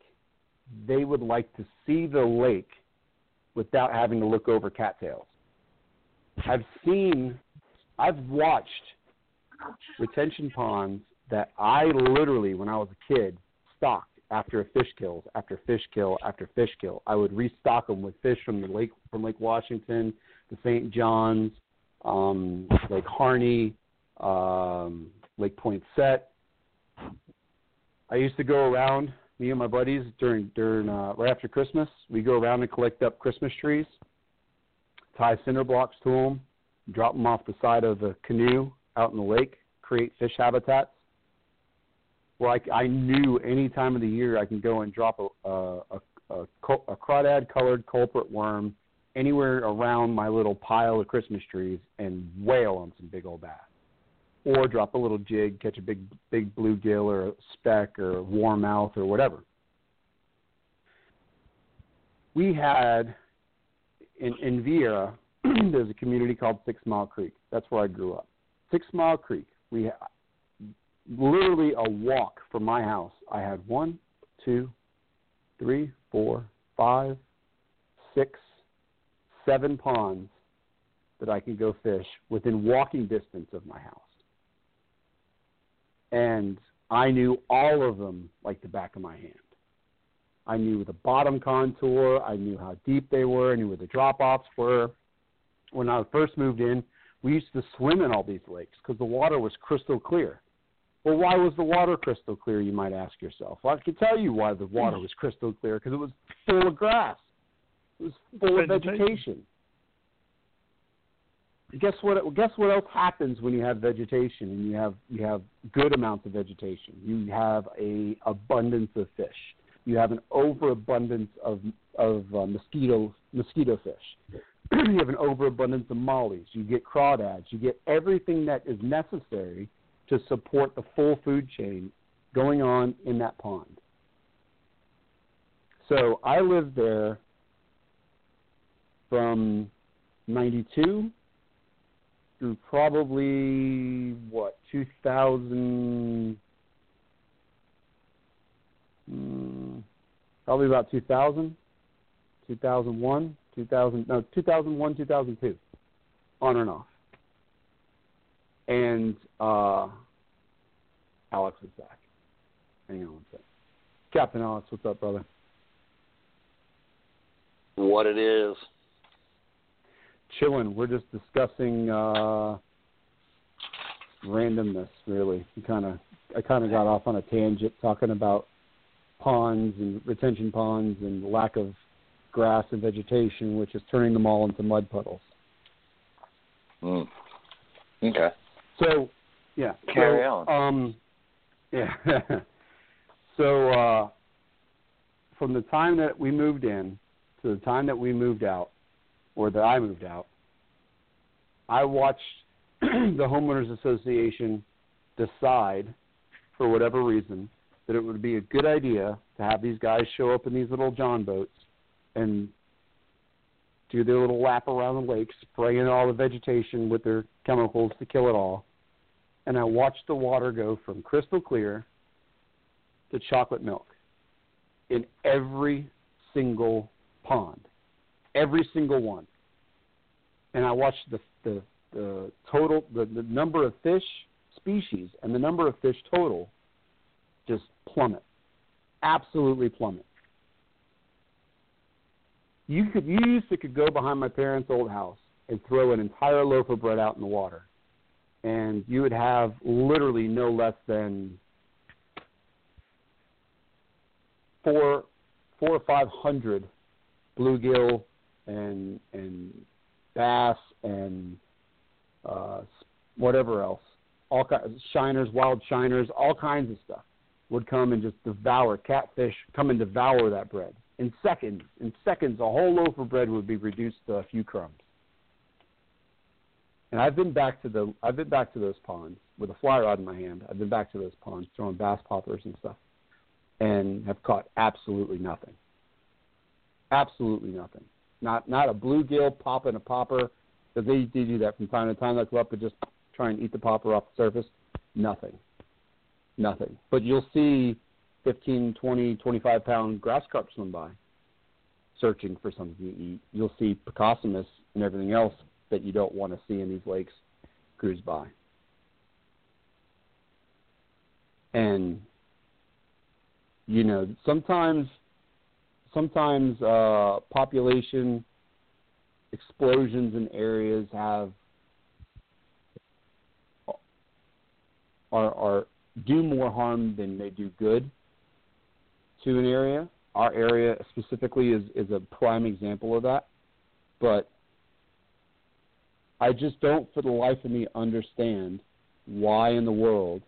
Speaker 5: they would like to see the lake without having to look over cattails. I've seen, I've watched retention ponds that I literally, when I was a kid, stocked after a fish kills, after fish kill, after fish kill. I would restock them with fish from the lake, from Lake Washington, the St. Johns, um, Lake Harney, um, Lake Point Set. I used to go around, me and my buddies during during uh, right after Christmas. We go around and collect up Christmas trees, tie cinder blocks to them, drop them off the side of the canoe out in the lake, create fish habitats. Where I, knew any time of the year I can go and drop a a, a, a, crawdad colored culprit worm anywhere around my little pile of Christmas trees and wail on some big old bass or drop a little jig, catch a big big bluegill or a speck or a warmouth or whatever. We had in in Viera, there's a community called Six Mile Creek. That's where I grew up. Six Mile Creek. We literally a walk from my house. I had one, two, three, four, five, six, seven ponds that I could go fish within walking distance of my house and I knew all of them like the back of my hand. I knew the bottom contour. I knew how deep they were. I knew where the drop offs were. When I first moved in, we used to swim in all these lakes because the water was crystal clear. Well, why was the water crystal clear, you might ask yourself? Well, I can tell you why the water was crystal clear because it was full of grass, it was full of
Speaker 7: Vegetation.
Speaker 5: vegetation. Guess what? Guess what else happens when you have vegetation and you have you have good amounts of vegetation? You have a abundance of fish. You have an overabundance of of uh, mosquito mosquito fish. you have an overabundance of mollies. You get crawdads. You get everything that is necessary to support the full food chain going on in that pond. So I lived there from 92 through probably what 2000 mm, probably about 2000 2001 2000 no 2001 2002 on and off and uh Alex is back hang on one second Captain Alex what's up brother
Speaker 8: What it is.
Speaker 5: chilling. We're just discussing uh, randomness, really. We kind of, I kind of got off on a tangent talking about ponds and retention ponds and lack of grass and vegetation, which is turning them all into mud puddles.
Speaker 8: Mm. Okay.
Speaker 5: So, yeah.
Speaker 8: Carry
Speaker 5: so,
Speaker 8: on.
Speaker 5: Um, yeah. so, uh, from the time that we moved in to the time that we moved out, or that I moved out, I watched the homeowners association decide, for whatever reason, that it would be a good idea to have these guys show up in these little John boats and do their little lap around the lake, spraying all the vegetation with their chemicals to kill it all, and I watched the water go from crystal clear to chocolate milk in every single pond, every single one. And I watched the the, the total the, the number of fish species and the number of fish total just plummet, absolutely plummet. You could you used to could go behind my parents' old house and throw an entire loaf of bread out in the water, and you would have literally no less than four four or five hundred bluegill and and bass and uh, whatever else, all kinds shiners, wild shiners, all kinds of stuff would come and just devour catfish, come and devour that bread in seconds. In seconds, a whole loaf of bread would be reduced to a few crumbs. And I've been back to the I've been back to those ponds with a fly rod in my hand. I've been back to those ponds throwing bass poppers and stuff, and have caught absolutely nothing. Absolutely nothing. Not not a bluegill popping a popper because they, they do that from time to time. They'll go up and just try and eat the popper off the surface. Nothing. Nothing. But you'll see 15, 20, 25 pound grass carp swim by searching for something to eat. You'll see Pocossus and everything else that you don't want to see in these lakes cruise by. And you know, sometimes sometimes uh, population explosions in areas have are are do more harm than they do good to an area. Our area specifically is is a prime example of that. But I just don't for the life of me understand why in the world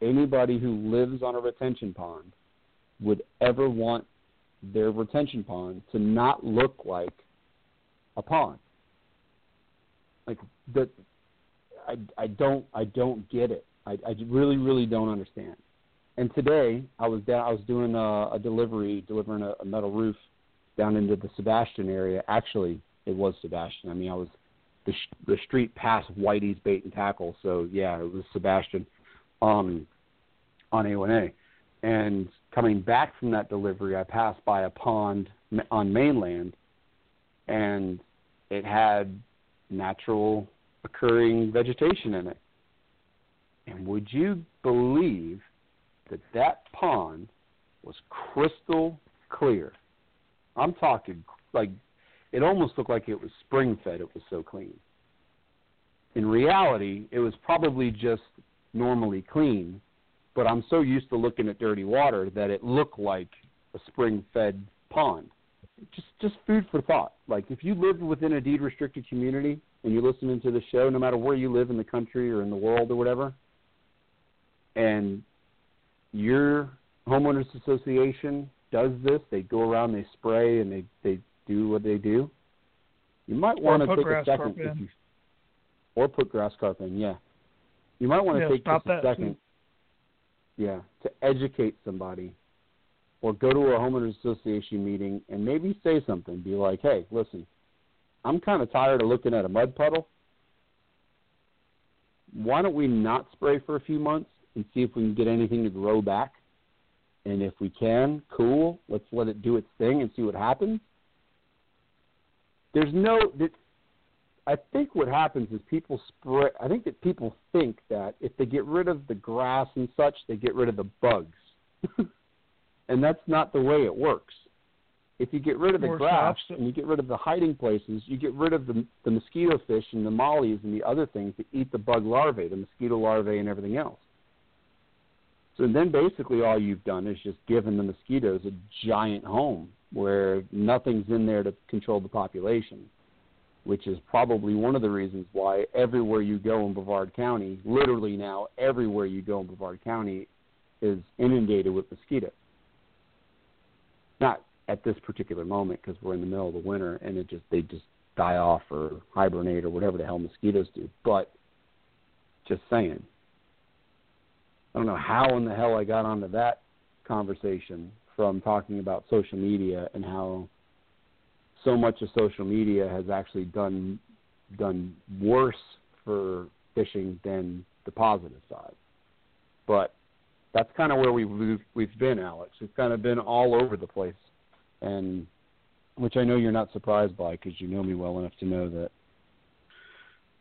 Speaker 5: anybody who lives on a retention pond would ever want their retention pond to not look like a pond. Like that, I I don't I don't get it. I I really really don't understand. And today I was down I was doing a, a delivery delivering a, a metal roof down into the Sebastian area. Actually, it was Sebastian. I mean, I was the the street past Whitey's Bait and Tackle, so yeah, it was Sebastian um, on A1A. And coming back from that delivery, I passed by a pond on mainland, and it had natural occurring vegetation in it. And would you believe that that pond was crystal clear? I'm talking like it almost looked like it was spring fed, it was so clean. In reality, it was probably just normally clean, but I'm so used to looking at dirty water that it looked like a spring fed pond just just food for thought. Like if you lived within a deed restricted community and you're listening to the show, no matter where you live in the country or in the world or whatever, and your homeowners association does this, they go around, they spray, and they they do what they do. You might want to take a second, if you, or put grass carp in. Yeah, you might want to
Speaker 7: yeah,
Speaker 5: take just a second.
Speaker 7: Too.
Speaker 5: Yeah, to educate somebody or go to a homeowners association meeting and maybe say something. Be like, hey, listen, I'm kind of tired of looking at a mud puddle. Why don't we not spray for a few months and see if we can get anything to grow back? And if we can, cool. Let's let it do its thing and see what happens. There's no. I think what happens is people spray. I think that people think that if they get rid of the grass and such, they get rid of the bugs. and that's not the way it works. If you get rid of the
Speaker 7: More
Speaker 5: grass and you get rid of the hiding places, you get rid of the the mosquito fish and the mollies and the other things that eat the bug larvae, the mosquito larvae and everything else. So then basically all you've done is just given the mosquitoes a giant home where nothing's in there to control the population, which is probably one of the reasons why everywhere you go in Brevard County, literally now everywhere you go in Brevard County is inundated with mosquitoes. Not at this particular moment because we're in the middle of the winter and it just they just die off or hibernate or whatever the hell mosquitoes do. But just saying. I don't know how in the hell I got onto that conversation from talking about social media and how so much of social media has actually done done worse for fishing than the positive side. But that's kind of where we've we've, we've been, Alex. We've kind of been all over the place, and which I know you're not surprised by because you know me well enough to know that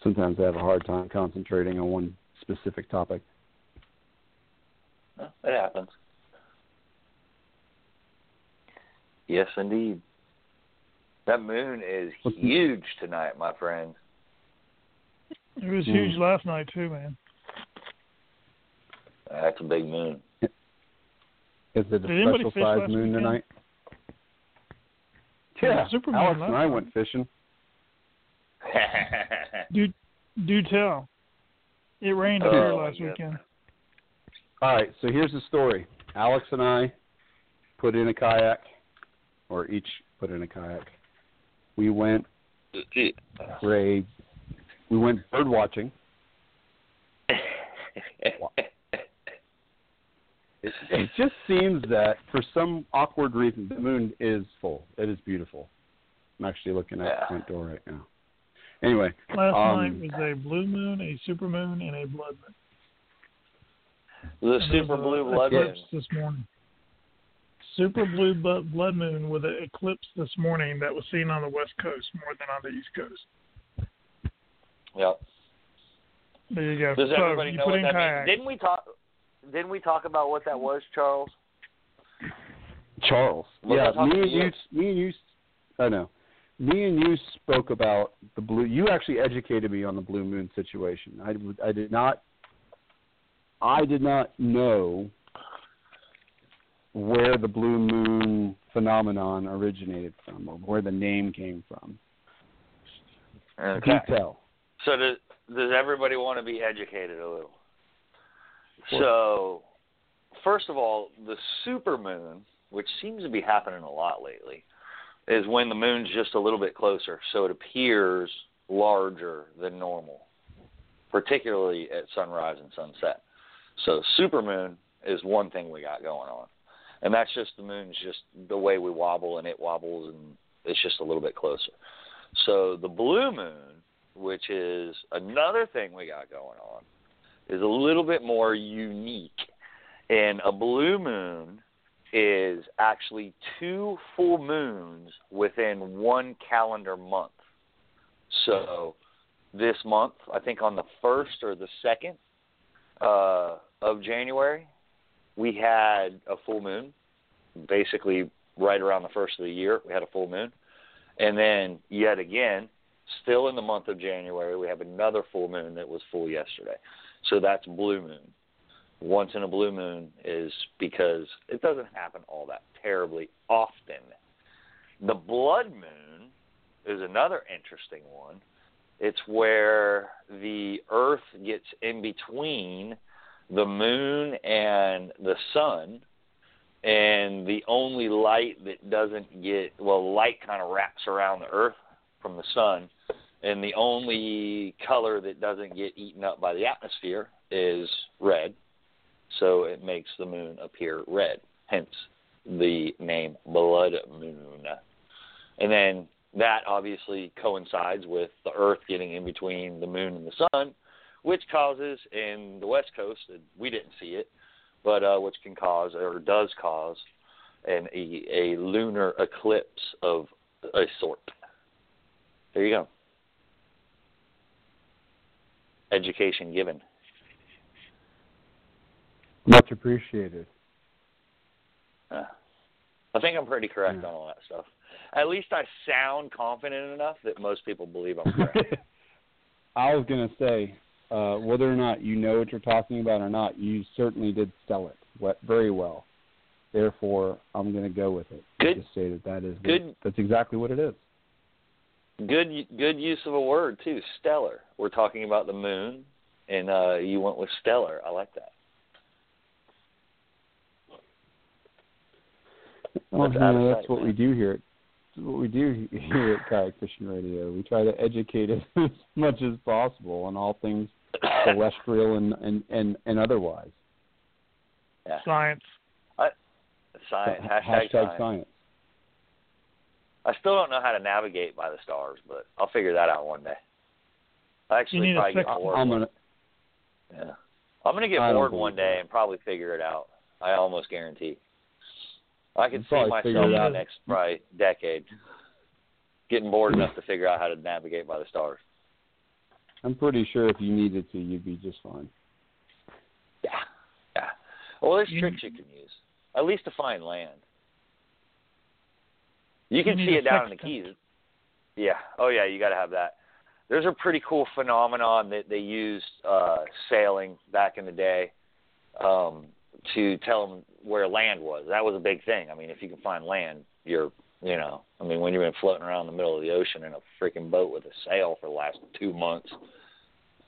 Speaker 5: sometimes I have a hard time concentrating on one specific topic.
Speaker 8: Well, it happens. Yes, indeed. That moon is huge tonight, my friend.
Speaker 7: It was huge hmm. last night too, man.
Speaker 8: That's a big moon.
Speaker 5: Is it a
Speaker 7: Did
Speaker 5: special
Speaker 7: fish
Speaker 5: size moon
Speaker 7: weekend?
Speaker 5: tonight?
Speaker 7: Yeah,
Speaker 5: Yeah,
Speaker 7: Superman
Speaker 5: Alex and I
Speaker 7: night.
Speaker 5: went fishing.
Speaker 7: Do do tell. It rained up
Speaker 8: Oh,
Speaker 7: here last
Speaker 8: goodness.
Speaker 7: weekend.
Speaker 5: All right, so here's the story. Alex and I put in a kayak, or each put in a kayak. We went for a, we went bird watching. It, it just seems that for some awkward reason, the moon is full. It is beautiful. I'm actually looking at
Speaker 8: Yeah.
Speaker 5: the front door right now. Anyway,
Speaker 7: Last
Speaker 5: um,
Speaker 7: night was a blue moon, a super moon, and a blood moon.
Speaker 8: The
Speaker 7: And
Speaker 8: super
Speaker 7: a
Speaker 8: blue blood moon.
Speaker 7: this morning. Super blue blood moon with an eclipse this morning that was seen on the west coast more than on the east coast.
Speaker 8: Yep.
Speaker 7: There you go.
Speaker 8: Does
Speaker 7: so
Speaker 8: everybody
Speaker 7: you
Speaker 8: know what that
Speaker 7: kayak.
Speaker 8: means? Didn't we talk? Didn't we talk about what that was, Charles?
Speaker 5: Charles.
Speaker 8: Was
Speaker 5: yeah, me and
Speaker 8: you?
Speaker 5: you, me and you, I know. Me and you spoke about the blue. You actually educated me on the blue moon situation. I, I did not. I did not know where the blue moon phenomenon originated from, or where the name came from.
Speaker 8: Okay.
Speaker 5: Detail.
Speaker 8: So does does everybody want to be educated a little? So, first of all, the supermoon, which seems to be happening a lot lately, is when the moon's just a little bit closer, so it appears larger than normal, particularly at sunrise and sunset. So, supermoon is one thing we got going on, and that's just the moon's just the way we wobble and it wobbles, and it's just a little bit closer. So, the blue moon, which is another thing we got going on, is a little bit more unique. And a blue moon is actually two full moons within one calendar month. So this month, I think on the first or the second uh, of January, we had a full moon. Basically, right around the first of the year, we had a full moon. And then, yet again, still in the month of January, we have another full moon that was full yesterday. So that's blue moon. Once in a blue moon is because it doesn't happen all that terribly often. The blood moon is another interesting one. It's where the earth gets in between the moon and the sun and the only light that doesn't get well light kind of wraps around the earth from the sun and the only color that doesn't get eaten up by the atmosphere is red. So it makes the moon appear red hence the name blood moon. And then that obviously coincides with the earth getting in between the moon and the sun which causes in the west coast we didn't see it but uh, which can cause or does cause an a, a lunar eclipse of a sort. There you go. Education given.
Speaker 5: Much appreciated.
Speaker 8: Uh, I think I'm pretty correct on all that stuff. At least I sound confident enough that most people believe I'm correct.
Speaker 5: I was gonna say, uh, whether or not you know what you're talking about or not, you certainly did sell it very well. Therefore, I'm going to go with it.
Speaker 8: Good.
Speaker 5: Just say that that is
Speaker 8: Good.
Speaker 5: that's exactly what it is.
Speaker 8: good good use of a word too, stellar. We're talking about the moon and uh you went with stellar. I like that.
Speaker 5: Well,
Speaker 8: That's
Speaker 5: that's
Speaker 8: sight,
Speaker 5: what we do here. That's what we do here at Kayak Fishing Radio. We try to educate as much as possible on all things celestial and and and, and otherwise.
Speaker 8: Yeah.
Speaker 7: Science.
Speaker 8: Science.
Speaker 5: Ha-
Speaker 8: Hashtag, science.
Speaker 5: science.
Speaker 8: I still don't know how to navigate by the stars, but I'll figure that out one day. I actually
Speaker 7: need a
Speaker 8: probably get bored.
Speaker 5: I'm gonna.
Speaker 8: Yeah. I'm gonna get
Speaker 5: I
Speaker 8: bored one day and probably figure it out. I almost guarantee. I can see myself in the next probably decade getting bored enough to figure out how to navigate by the stars.
Speaker 5: I'm pretty sure if you needed to, you'd be just fine.
Speaker 8: Yeah. Yeah. Well, there's
Speaker 7: You-
Speaker 8: tricks you can use, at least to find land. You can
Speaker 7: You
Speaker 8: see it down in the. Keys. Yeah. Oh, yeah. You got to have that. There's a pretty cool phenomenon that they used uh, sailing back in the day um, to tell them where land was. That was a big thing. I mean, if you can find land, you're, you know, I mean, when you've been floating around the middle of the ocean in a freaking boat with a sail for the last two months,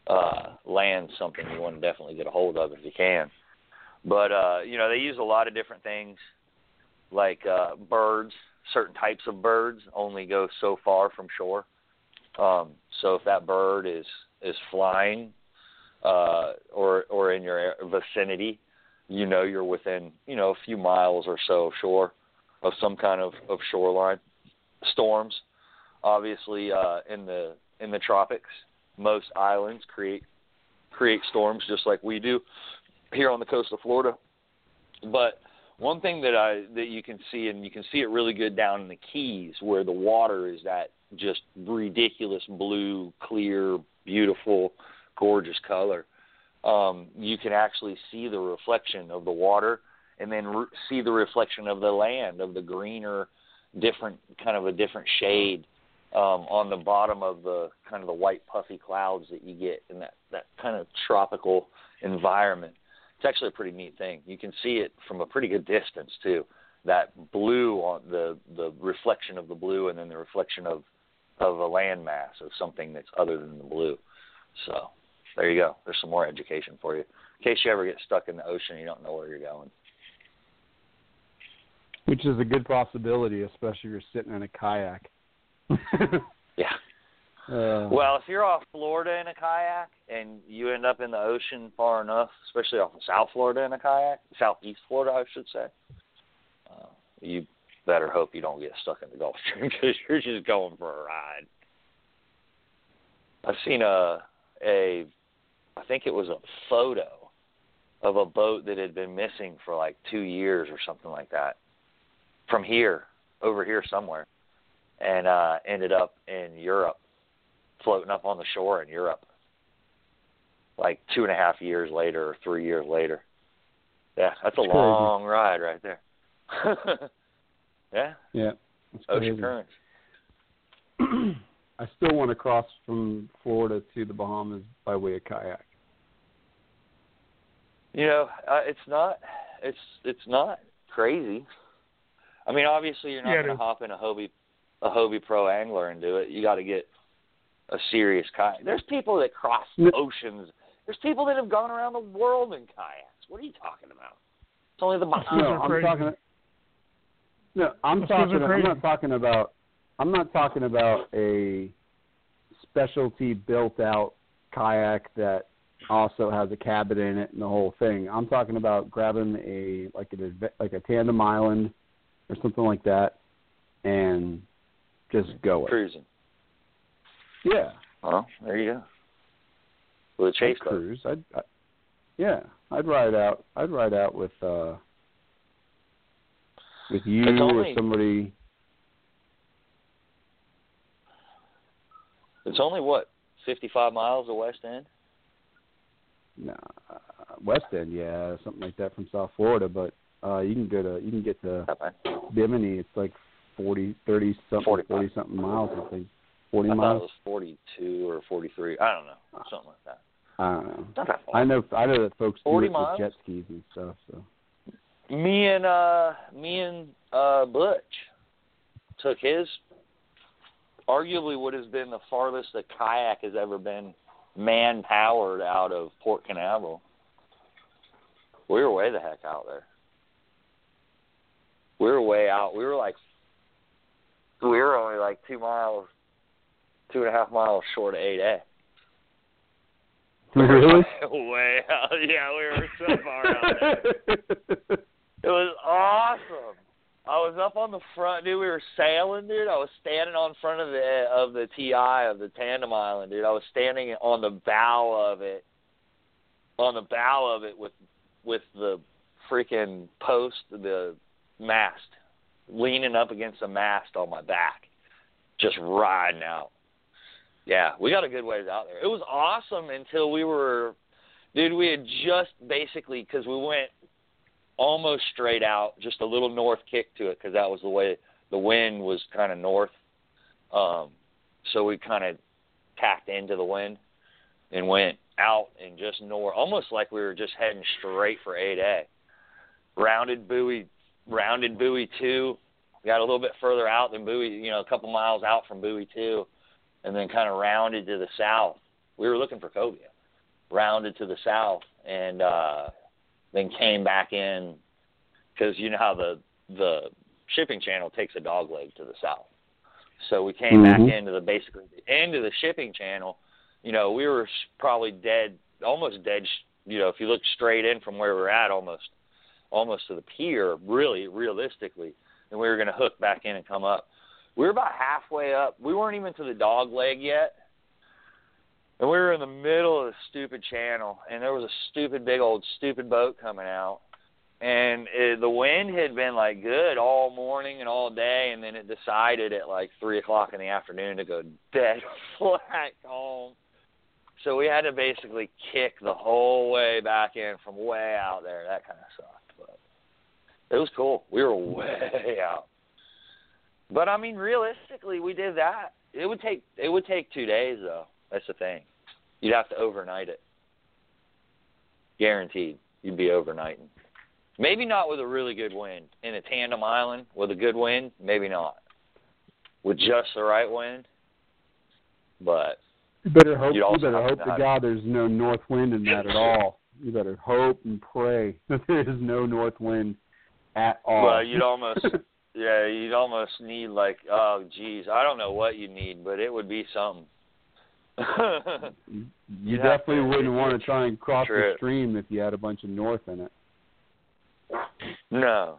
Speaker 8: uh, land's something you want to definitely get a hold of if you can. But uh, you know, they use a lot of different things, like uh, birds. Certain types of birds only go so far from shore. Um, so if that bird is is flying uh, or or in your vicinity, you know you're within you know a few miles or so of shore of some kind of of shoreline. Storms, obviously, uh, in the in the tropics, most islands create create storms just like we do here on the coast of Florida. But one thing that I that you can see and you can see it really good down in the Keys where the water is that just ridiculous blue, clear, beautiful, gorgeous color. Um, you can actually see the reflection of the water and then re- see the reflection of the land of the greener, different kind of a different shade um, on the bottom of the kind of the white puffy clouds that you get in that that kind of tropical environment. It's actually a pretty neat thing. You can see it from a pretty good distance too. That blue on the the reflection of the blue, and then the reflection of of a landmass of something that's other than the blue. So there you go. There's some more education for you in case you ever get stuck in the ocean you don't know where you're going.
Speaker 5: Which is a good possibility, especially if you're sitting in a kayak.
Speaker 8: Yeah.
Speaker 5: Uh,
Speaker 8: Well, if you're off Florida in a kayak and you end up in the ocean far enough, especially off of South Florida in a kayak, Southeast Florida, I should say, uh, you better hope you don't get stuck in the Gulf Stream because you're just going for a ride. I've seen a a I think it was a photo of a boat that had been missing for like two years or something like that from here over here somewhere and uh ended up in Europe floating up on the shore in Europe like two and a half years later or three years later. Yeah, that's a
Speaker 5: crazy.
Speaker 8: long ride right there. yeah,
Speaker 5: yeah. It's
Speaker 8: ocean
Speaker 5: crazy.
Speaker 8: currents.
Speaker 5: I still want to cross from Florida to the Bahamas by way of kayak.
Speaker 8: You know, uh, it's not it's it's not crazy. I mean, obviously you're not
Speaker 7: Yeah,
Speaker 8: going to hop in a Hobie a Hobie Pro angler and do it. You got to get a serious kayak. There's people that cross
Speaker 5: No.
Speaker 8: oceans. There's people that have gone around the world in kayaks. What are you talking about? It's only the Bahamas.
Speaker 5: No, I'm talking. No, I'm talking. I'm not talking about. I'm not talking about a specialty built-out kayak that also has a cabin in it and the whole thing. I'm talking about grabbing a like an like a tandem island or something like that, and just going.
Speaker 8: Cruising.
Speaker 5: Yeah,
Speaker 8: Well, there you go. With a chase
Speaker 5: I'd cruise. I'd, I, yeah, I'd ride out. I'd ride out with uh with you
Speaker 8: It's
Speaker 5: or
Speaker 8: only-
Speaker 5: somebody.
Speaker 8: It's only what 55 miles of West End.
Speaker 5: Nah, West End, yeah, something like that from South Florida. But uh you can go to you can get to. Bimini. It's like forty, thirty something,
Speaker 8: 45.
Speaker 5: forty something miles. I think forty
Speaker 8: I thought it
Speaker 5: miles.
Speaker 8: was 42 or 43. I don't know, something like that.
Speaker 5: I don't know.
Speaker 8: Not that far.
Speaker 5: I know. I know that folks do it
Speaker 8: miles?
Speaker 5: with jet skis and stuff. So
Speaker 8: Me and uh me and uh Butch took his arguably what has been the farthest a kayak has ever been man powered out of Port Canaveral. We were way the heck out there. We were way out. We were like we were only like two miles two and a half miles short of eight A.
Speaker 5: really.
Speaker 8: way out. Yeah, we were so far out there. It was awesome. I was up on on the front, dude. We were sailing, dude. I was standing on front of the of the TI of the tandem island, dude. I was standing on the bow of it, on the bow of it with with the freaking post, the mast, leaning up against the mast on my back, just riding out. Yeah, we got a good ways out there. It was awesome until we were, dude. We had just basically because we went almost straight out, just a little north kick to it because that was the way the wind was kind of north. Um, so we kind of tacked into the wind and went out and just north, almost like we were just heading straight for 8A. Rounded buoy, rounded buoy two. Got a little bit further out than buoy, you know, a couple miles out from buoy two, and then kind of rounded to the south. We were looking for cobia. Rounded to the south and uh then came back in because you know how the the shipping channel takes a dog leg to the south. So we came
Speaker 5: Mm-hmm.
Speaker 8: back into the basically the end of the shipping channel. You know, we were probably dead, almost dead. You know, if you look straight in from where we're at, almost, almost to the pier, really realistically, and we were going to hook back in and come up. We were about halfway up. We weren't even to the dog leg yet, and we were in the middle of the stupid channel, and there was a stupid big old stupid boat coming out, and it, the wind had been like good all morning and all day, and then it decided at like three o'clock in the afternoon to go dead flat home. So we had to basically kick the whole way back in from way out there. That kind of but it was cool. We were way out. But I mean, realistically, we did that. It would take it would take two days though. That's the thing. You'd have to overnight it. Guaranteed, you'd be overnighting. Maybe not with a really good wind in a tandem island with a good wind. Maybe not with just the right wind. But
Speaker 5: You better hope. You better hope
Speaker 8: to
Speaker 5: God there's no north wind in that at all. You better hope and pray that there is no north wind at all.
Speaker 8: well, you'd almost yeah, you'd almost need like oh geez, I don't know what you need, but it would be something.
Speaker 5: you
Speaker 8: you'd
Speaker 5: definitely
Speaker 8: to-
Speaker 5: wouldn't want to try and cross the stream if you had a bunch of north in it.
Speaker 8: No.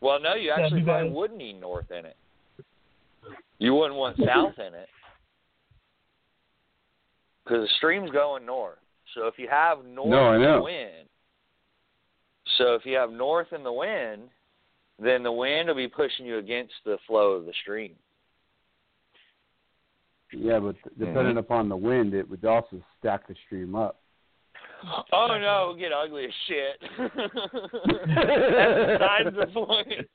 Speaker 8: Well, no, you
Speaker 7: That'd
Speaker 8: actually probably
Speaker 7: bad.
Speaker 8: would need north in it. You wouldn't want south in it because the stream's going north. So if you have north
Speaker 5: No, I know.
Speaker 8: wind, so if you have north in the wind, then the wind will be pushing you against the flow of the stream.
Speaker 5: Yeah, but depending
Speaker 8: Mhm.
Speaker 5: upon the wind, it would also stack the stream up.
Speaker 8: Oh no, it'll get ugly as shit. That's besides the point.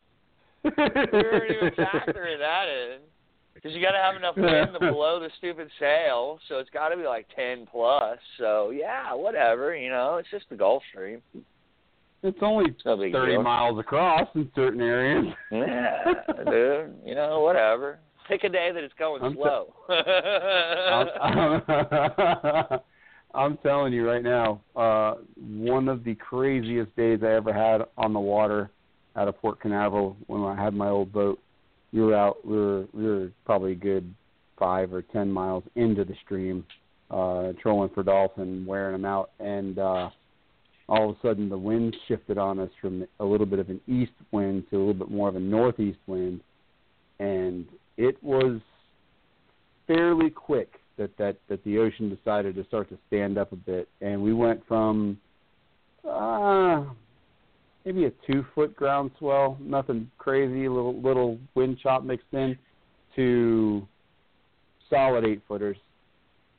Speaker 8: We weren't even factoring that in. Because you got to have enough wind to blow the stupid sail, so it's got to be like 10 plus. So, yeah, whatever, you know, it's just the Gulf Stream.
Speaker 5: It's only 30
Speaker 8: deal.
Speaker 5: miles across in certain areas.
Speaker 8: Yeah, dude, you know, whatever. Pick a day that it's going
Speaker 5: I'm t-
Speaker 8: slow.
Speaker 5: I'm, I'm telling you right now, uh, one of the craziest days I ever had on the water out of Port Canaveral when I had my old boat. We were out. We were we were probably a good five or ten miles into the stream, uh, trolling for dolphin, wearing them out, and uh, all of a sudden the wind shifted on us from a little bit of an east wind to a little bit more of a northeast wind, and it was fairly quick that that that the ocean decided to start to stand up a bit, and we went from uh, maybe a two foot ground swell, nothing crazy, little little wind chop mixed in, to solid eight footers,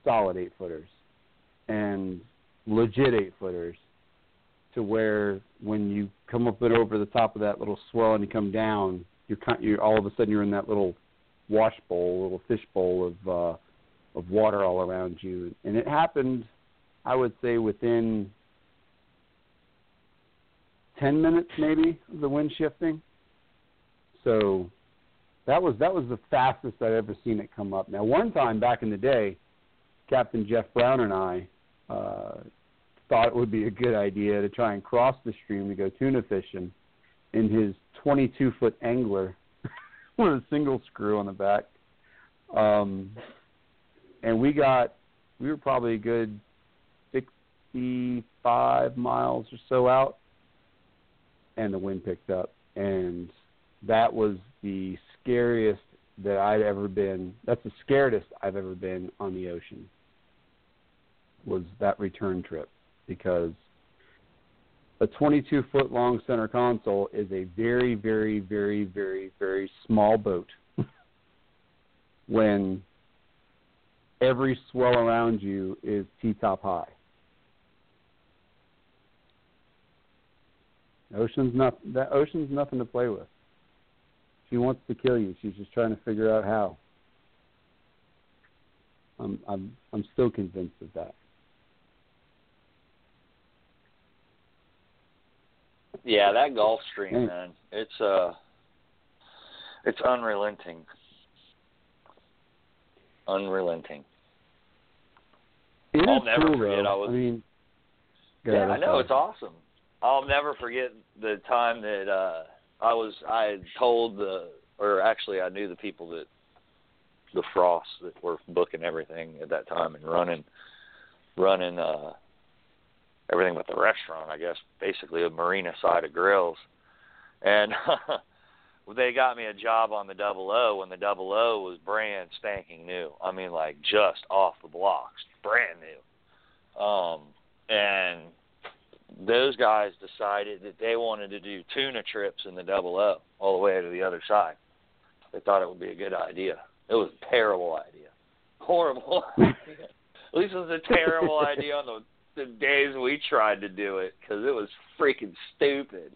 Speaker 5: solid eight footers, and legit eight footers, to where when you come up and over the top of that little swell and you come down, you're you're all of a sudden you're in that little wash bowl, little fish bowl of uh, of water all around you, and it happened, I would say, within ten minutes maybe of the wind shifting. So that was that was the fastest I've ever seen it come up. Now, one time back in the day, Captain Jeff Brown and I uh, thought it would be a good idea to try and cross the stream to go tuna fishing in his 22 foot angler with a single screw on the back. Um, and we got, we were probably a good 65 miles or so out, and the wind picked up. And that was the scariest that I'd ever been. That's the scaredest I've ever been on the ocean. Was that return trip because a 22 foot long center console is a very, very, very, very, very small boat when every swell around you is T top high. Ocean's not that ocean's nothing to play with. She wants to kill you. She's just trying to figure out how. I'm I'm I'm still convinced of that.
Speaker 8: Yeah, that Gulf Stream, man. It's uh it's unrelenting. Unrelenting.
Speaker 5: It
Speaker 8: I'll never
Speaker 5: cool,
Speaker 8: forget
Speaker 5: though.
Speaker 8: I was-
Speaker 5: I mean, go
Speaker 8: yeah, I know it's awesome. I'll never forget the time that uh I was I had told the or actually I knew the people that the Frost that were booking everything at that time and running running uh everything but the restaurant, I guess, basically a marina side of grills. And they got me a job on the double O when the double O was brand spanking new. I mean like just off the blocks, brand new. Um and those guys decided that they wanted to do tuna trips in the double O all the way to the other side. They thought it would be a good idea. It was a terrible idea. Horrible idea. At least it was a terrible idea on the the days we tried to do it because it was freaking stupid.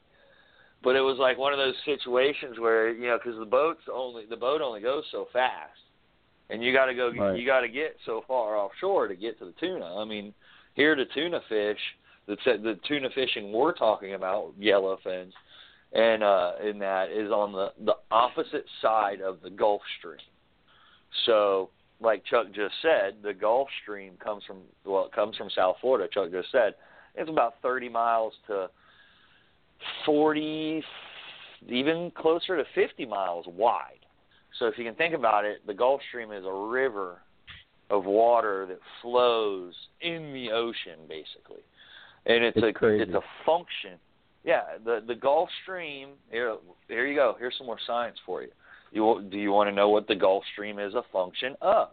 Speaker 8: But it was like one of those situations where you know because the boat's only the boat only goes so fast, and you got to go
Speaker 5: Right.
Speaker 8: you got to get so far offshore to get to the tuna. I mean, here to tuna fish the the tuna fishing we're talking about yellowfins and uh in that is on the the opposite side of the Gulf Stream. So like Chuck just said, the Gulf Stream comes from well, it comes from South Florida. Chuck just said it's about 30 miles to 40, even closer to 50 miles wide. So if you can think about it, the Gulf Stream is a river of water that flows in the ocean, basically, and it's,
Speaker 5: It's
Speaker 8: a
Speaker 5: crazy.
Speaker 8: it's a function. Yeah, the the Gulf Stream. Here, here you go. Here's some more science for you. You do you want to know what the Gulf Stream is a function of?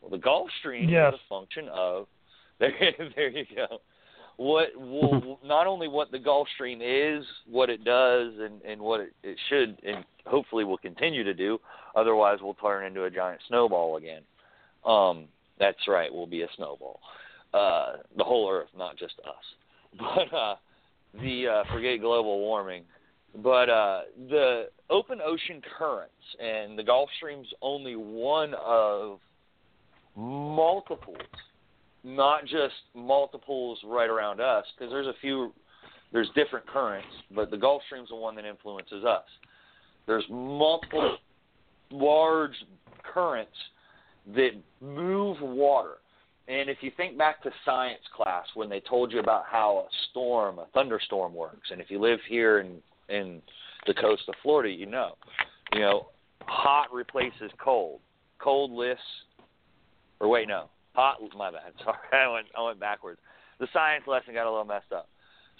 Speaker 8: Well, the Gulf Stream
Speaker 7: Yes.
Speaker 8: is a function of. There, there you go. What well, not only what the Gulf Stream is, what it does, and and what it, it should, and hopefully will continue to do. Otherwise, we'll turn into a giant snowball again. Um, that's right, we'll be a snowball. Uh, the whole Earth, not just us. But uh, the uh, forget global warming. But uh, the open ocean currents and the Gulf Stream's only one of multiples, not just multiples right around us, because there's a few, there's different currents, but the Gulf Stream's the one that influences us. There's multiple large currents that move water. And if you think back to science class when they told you about how a storm, a thunderstorm works, and if you live here in in the coast of Florida, you know, you know, hot replaces cold. Cold lifts, or wait, no, hot. My bad. Sorry, I went I went backwards. The science lesson got a little messed up.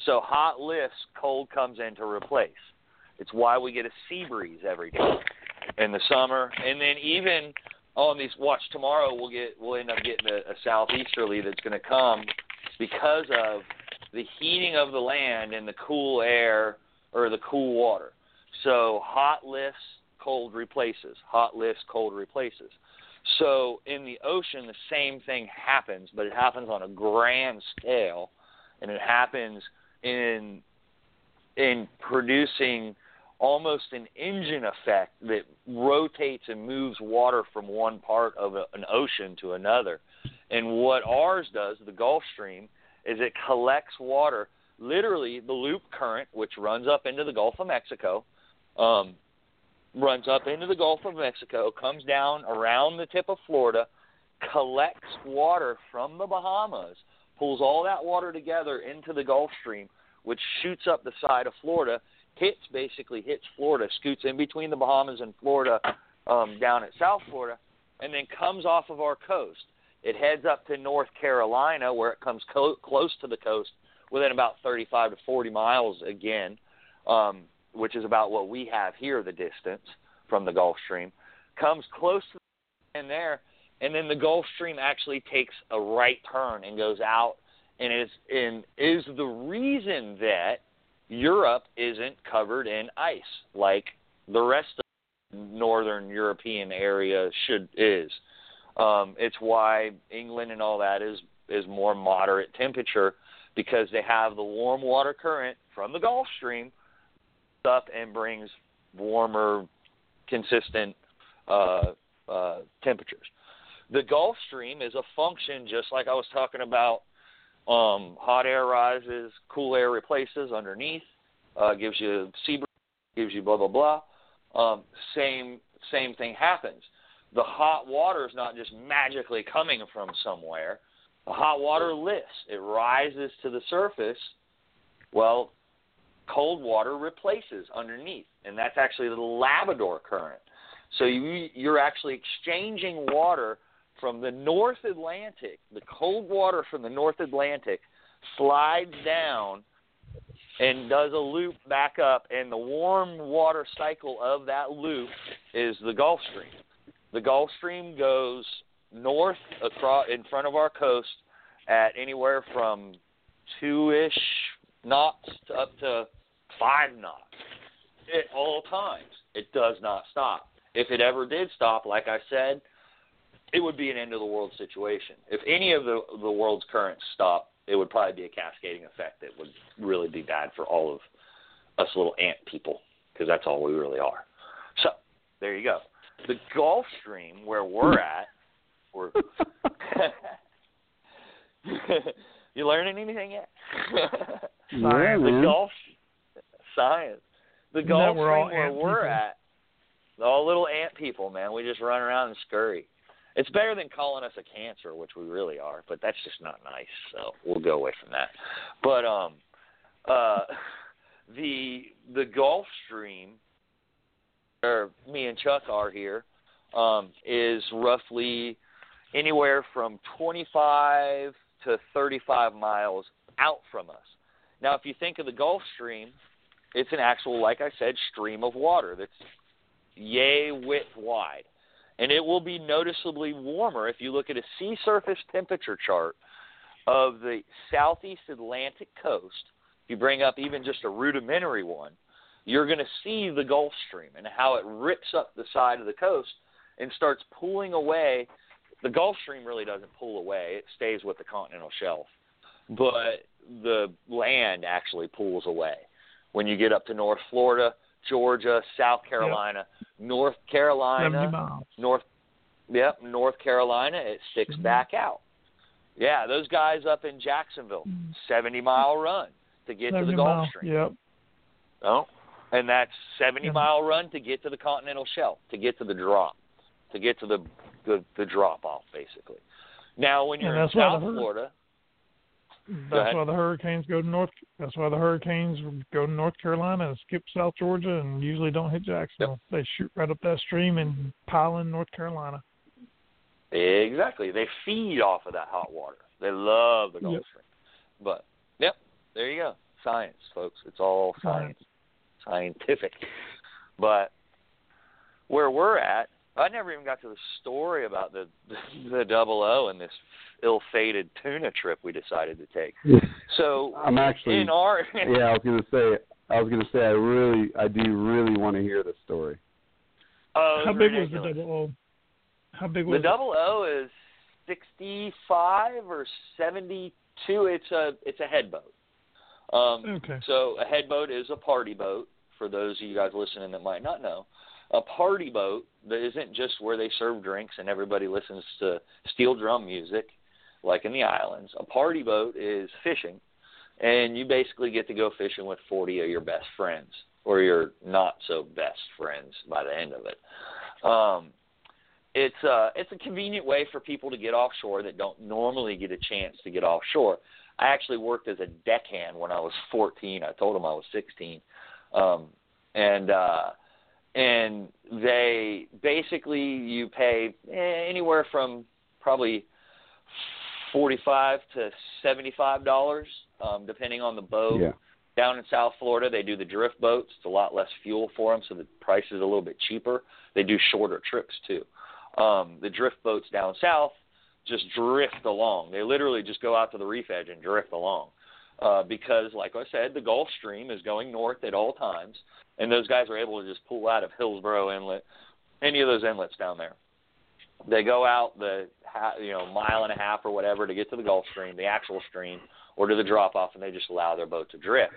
Speaker 8: So hot lifts, cold comes in to replace. It's why we get a sea breeze every day in the summer, and then even oh, on these watch tomorrow we'll get we'll end up getting a, a southeasterly that's going to come because of the heating of the land and the cool air or the cool water. So hot lifts, cold replaces. Hot lifts, cold replaces. So in the ocean, the same thing happens, but it happens on a grand scale, and it happens in in producing almost an engine effect that rotates and moves water from one part of a, an ocean to another. And what ours does, the Gulf Stream, is it collects water, literally the loop current, which runs up into the Gulf of Mexico, um, runs up into the Gulf of Mexico, comes down around the tip of Florida, collects water from the Bahamas, pulls all that water together into the Gulf Stream, which shoots up the side of Florida, hits basically hits Florida, scoots in between the Bahamas and Florida, um, down at South Florida, and then comes off of our coast. It heads up to North Carolina, where it comes co- close to the coast, within about 35 to 40 miles again. Um, which is about what we have here, the distance from the Gulf Stream, comes close to the there, and then the Gulf Stream actually takes a right turn and goes out, and is and is the reason that Europe isn't covered in ice like the rest of the northern European area should is. Um, it's why England and all that is is more moderate temperature because they have the warm water current from the Gulf Stream up and brings warmer, consistent uh, uh, temperatures. The Gulf Stream is a function, just like I was talking about. Um, hot air rises, cool air replaces underneath, uh, gives you sea gives you blah blah blah. Um, same same thing happens. The hot water is not just magically coming from somewhere. The hot water lifts; it rises to the surface. Well, cold water replaces underneath, and that's actually the Labrador current. So you, you're actually exchanging water from the North Atlantic. The cold water from the North Atlantic slides down and does a loop back up, and the warm water cycle of that loop is the Gulf Stream. The Gulf Stream goes north across in front of our coast at anywhere from two ish knots to up to five knots at all times. It does not stop. If it ever did stop, like I said, it would be an end of the world situation. If any of the the world's currents stop, it would probably be a cascading effect that would really be bad for all of us little ant people because that's all we really are. So there you go. The Gulf Stream, where we're at, we're you learning anything yet?
Speaker 5: Yeah,
Speaker 8: the
Speaker 5: man.
Speaker 8: Gulf science. The
Speaker 7: Isn't where all
Speaker 8: Stream where we're
Speaker 7: people-
Speaker 8: at, all little ant people, man. We just run around and scurry. It's better than calling us a cancer, which we really are, but that's just not nice. So we'll go away from that. But um, uh, the the Gulf Stream, or me and Chuck are here, um, is roughly anywhere from 25 to 35 miles out from us. Now, if you think of the Gulf Stream, it's an actual, like I said, stream of water that's yay width wide. And it will be noticeably warmer if you look at a sea surface temperature chart of the southeast Atlantic coast. If you bring up even just a rudimentary one, you're going to see the Gulf Stream and how it rips up the side of the coast and starts pulling away. The Gulf Stream really doesn't pull away, it stays with the continental shelf. But the land actually pulls away. When you get up to North Florida, Georgia, South Carolina, North Carolina. North Yep, North Carolina, it sticks back out. Yeah, those guys up in Jacksonville, 70 mile run to get to the Gulf
Speaker 7: miles.
Speaker 8: Stream.
Speaker 7: Yep.
Speaker 8: Oh, and that's 70
Speaker 7: Yeah.
Speaker 8: mile run to get to the continental shelf, to get to the drop, to get to the the, the drop off basically. Now, when you're in South Florida,
Speaker 7: That's why the hurricanes go to North. That's why the hurricanes go to North Carolina and skip South Georgia and usually don't hit Jacksonville. They shoot right up that stream and pile in North Carolina.
Speaker 8: exactly, they feed off of that hot water. They love the Gulf
Speaker 7: Yep.
Speaker 8: Stream. But yep, there you go, science, folks. It's all science, scientific. But where we're at, I never even got to the story about the the double O and this ill-fated tuna trip we decided to take. So
Speaker 5: I'm actually
Speaker 8: in our
Speaker 5: yeah, I was gonna say I was gonna say I really I do really want to hear the story.
Speaker 8: Oh,
Speaker 7: How big
Speaker 8: ridiculous.
Speaker 7: was the double O? How big
Speaker 8: The
Speaker 7: was
Speaker 8: double O is sixty-five or seventy-two. It's a it's a head boat. Um,
Speaker 7: Okay.
Speaker 8: So a head boat is a party boat. For those of you guys listening that might not know, a party boat that isn't just where they serve drinks and everybody listens to steel drum music, like in the islands. A party boat is fishing, and you basically get to go fishing with forty of your best friends or your not so best friends by the end of it. Um, it's uh it's a convenient way for people to get offshore that don't normally get a chance to get offshore. I actually worked as a deckhand when I was 14. I told them I was 16, um, and uh, and they basically you pay eh, anywhere from probably 45 to 75 dollars, um, depending on the boat
Speaker 5: Yeah.
Speaker 8: Down in South Florida, they do the drift boats. It's a lot less fuel for them, so the price is a little bit cheaper. They do shorter trips too. Um, the drift boats down south just drift along. They literally just go out to the reef edge and drift along. Uh, because, like I said, the Gulf Stream is going north at all times, and those guys are able to just pull out of Hillsborough Inlet, any of those inlets down there. They go out the you know mile and a half or whatever to get to the Gulf Stream, the actual stream, or to the drop off, and they just allow their boat to drift.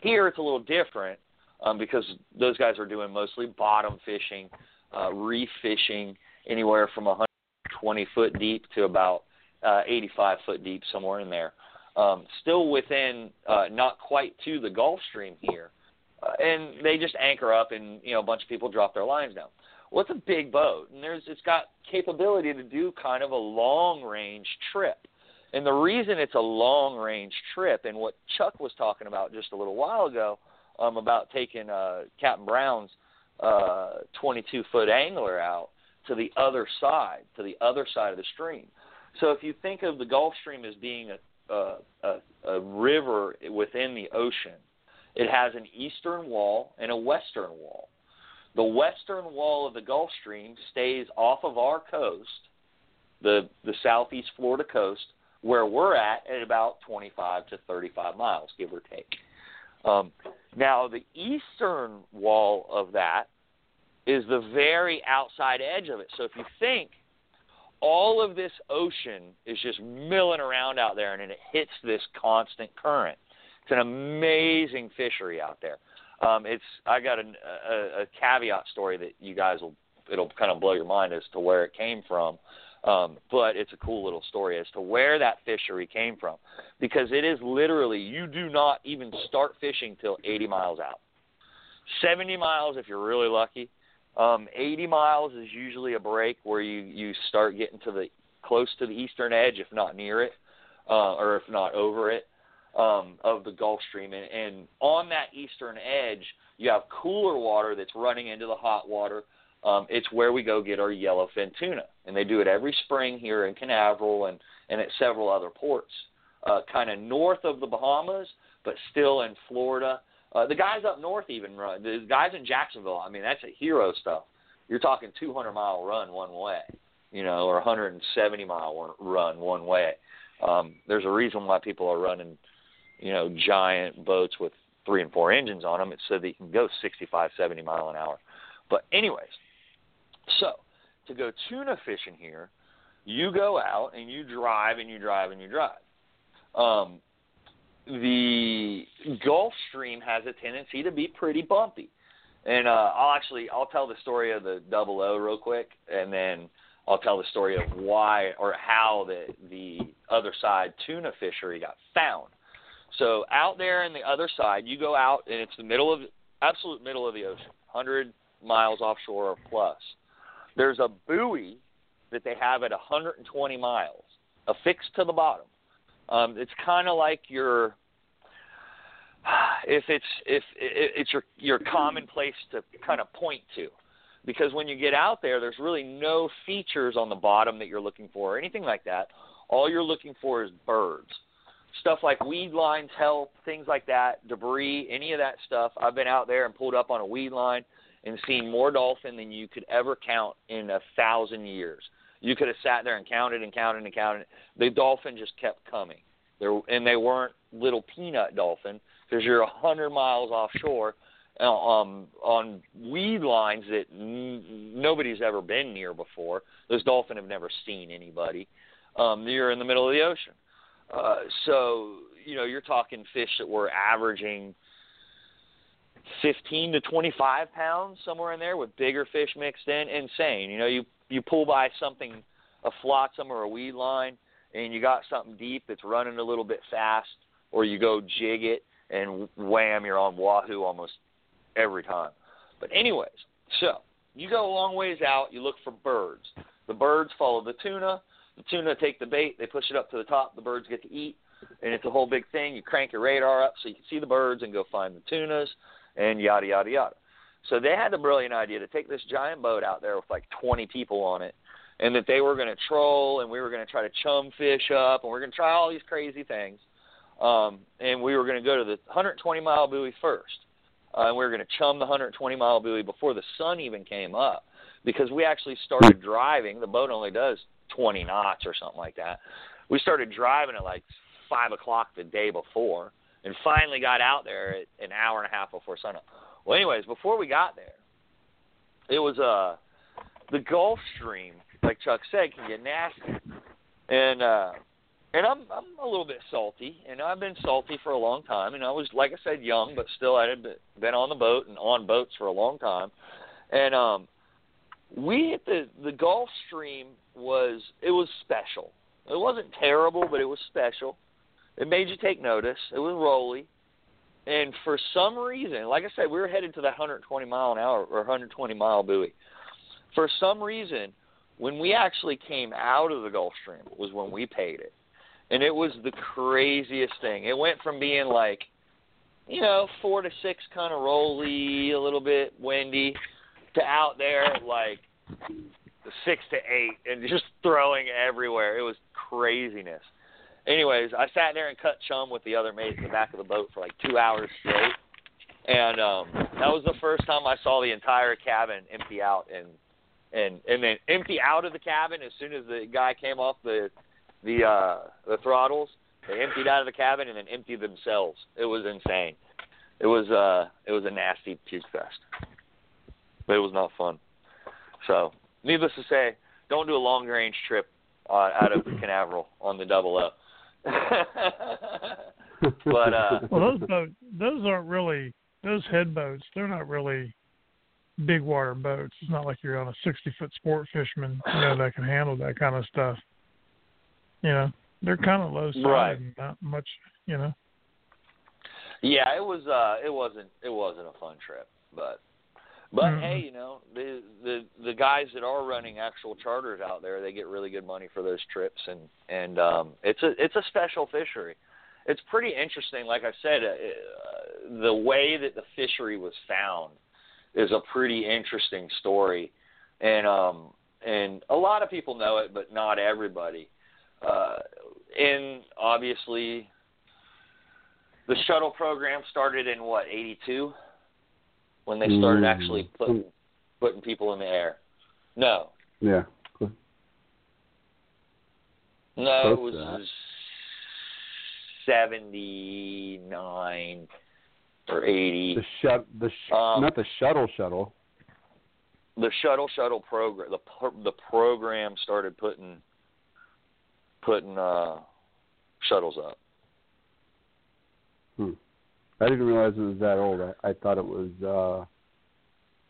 Speaker 8: Here it's a little different um, because those guys are doing mostly bottom fishing, uh, reef fishing, anywhere from 120 foot deep to about uh, 85 foot deep, somewhere in there. Um, still within, uh, not quite to the Gulf Stream here, uh, and they just anchor up, and you know a bunch of people drop their lines down. Well, it's a big boat, and there's it's got capability to do kind of a long range trip. And the reason it's a long range trip, and what Chuck was talking about just a little while ago, um, about taking uh, Captain Brown's uh, 22 foot angler out to the other side, to the other side of the stream. So if you think of the Gulf Stream as being a, a, a, river within the ocean, it has an eastern wall and a western wall. The western wall of the Gulf Stream stays off of our coast, the the southeast Florida coast, where we're at at about 25 to 35 miles, give or take. Um, now, the eastern wall of that is the very outside edge of it. So if you think all of this ocean is just milling around out there and it hits this constant current. It's an amazing fishery out there. Um, it's I got a, a, a caveat story that you guys will it'll kind of blow your mind as to where it came from. Um, but it's a cool little story as to where that fishery came from, because it is literally you do not even start fishing till 80 miles out. 70 miles if you're really lucky. Um, 80 miles is usually a break where you you start getting to the close to the eastern edge, if not near it, uh, or if not over it, um, of the Gulf Stream. And, and on that eastern edge, you have cooler water that's running into the hot water um, it's where we go get our yellowfin tuna, and they do it every spring here in Canaveral and and at several other ports, uh, kind of north of the Bahamas, but still in Florida. Uh, the guys up north even run. The guys in Jacksonville, I mean, that's a hero stuff. You're talking 200 mile run one way, you know, or 170 mile run one way. Um, there's a reason why people are running, you know, giant boats with three and four engines on them. It's so that you can go 65, 70 mile an hour. But anyways, so, to go tuna fishing here, you go out and you drive and you drive and you drive. Um, the Gulf Stream has a tendency to be pretty bumpy, and uh, I'll actually I'll tell the story of the double O real quick, and then I'll tell the story of why or how the the other side tuna fishery got found. So out there in the other side, you go out and it's the middle of absolute middle of the ocean, 100 miles offshore or plus. There's a buoy that they have at 120 miles, affixed to the bottom. Um, it's kind of like your if it's if it's your your common place to kind of point to. Because when you get out there there's really no features on the bottom that you're looking for or anything like that. All you're looking for is birds. Stuff like weed lines help things like that debris any of that stuff. I've been out there and pulled up on a weed line and seen more dolphin than you could ever count in a thousand years. You could have sat there and counted and counted and counted. The dolphin just kept coming. There and they weren't little peanut dolphin because you're a hundred miles offshore uh, um, on weed lines that n- nobody's ever been near before. Those dolphin have never seen anybody. Um, you're in the middle of the ocean, uh, so you know you're talking fish that were averaging 15 to 25 pounds somewhere in there with bigger fish mixed in. Insane. You know, you you pull by something, a flotsam or a weed line, and you got something deep that's running a little bit fast, or you go jig it and wham, you're on wahoo almost every time. But anyways, so you go a long ways out. You look for birds. The birds follow the tuna. The tuna take the bait. They push it up to the top. The birds get to eat, and it's a whole big thing. You crank your radar up so you can see the birds and go find the tunas and yada yada yada. So they had the brilliant idea to take this giant boat out there with like 20 people on it, and that they were going to troll and we were going to try to chum fish up and we are going to try all these crazy things. um, and we were going to go to the 120 mile buoy first, uh, and we were going to chum the 120 mile buoy before the sun even came up, because we actually started driving. The boat only does 20 knots or something like that. We started driving at like five o'clock the day before, and finally got out there an hour and a half before sunup. Well, anyways, before we got there, it was uh the Gulf Stream, like Chuck said, can get nasty, and uh and I'm I'm a little bit salty, and I've been salty for a long time, and I was like I said young, but still I had been on the boat and on boats for a long time, and um we hit the the Gulf Stream was it was special. It wasn't terrible, but it was special. It made you take notice. It was rolly. And for some reason, like I said, we were headed to that 120 mile an hour or 120 mile buoy. For some reason, when we actually came out of the Gulf Stream it was when we paid it. And it was the craziest thing. It went from being like, you know, four to six kind of rolly, a little bit windy, to out there like six to eight and just throwing everywhere. It was craziness anyways, I sat there and cut chum with the other mates in the back of the boat for like two hours straight, and um, that was the first time I saw the entire cabin empty out and and and then empty out of the cabin as soon as the guy came off the the uh the throttles. They emptied out of the cabin and then emptied themselves. It was insane. It was uh it was a nasty puke fest. But it was not fun. So, needless to say, don't do a long range trip uh, out of Canaveral on the double O. but uh
Speaker 7: well, those boats, those aren't really those head boats. They're not really big water boats. It's not like you're on a 60 foot sport fisherman, you know, that can handle that kind of stuff. You know, they're kind of low side,
Speaker 8: right.
Speaker 7: and not much, you know.
Speaker 8: Yeah, it was. uh It wasn't. It wasn't a fun trip, but but
Speaker 7: mm-hmm.
Speaker 8: hey, you know the the the guys that are running actual charters out there, they get really good money for those trips, and and um, it's a it's a special fishery. It's pretty interesting. Like I said, uh, the way that the fishery was found is a pretty interesting story, and um, and a lot of people know it, but not everybody. Uh, and obviously, the shuttle program started in what eighty two when they started
Speaker 5: mm.
Speaker 8: actually putting putting people in the air. No.
Speaker 5: Yeah.
Speaker 8: No,
Speaker 5: Close
Speaker 8: it was seventy nine or eighty.
Speaker 5: The shut the sh-
Speaker 8: um,
Speaker 5: not the shuttle shuttle.
Speaker 8: The shuttle shuttle program the the program started putting putting uh shuttles up.
Speaker 5: Hmm. I didn't realize it was that old. I, I thought it was uh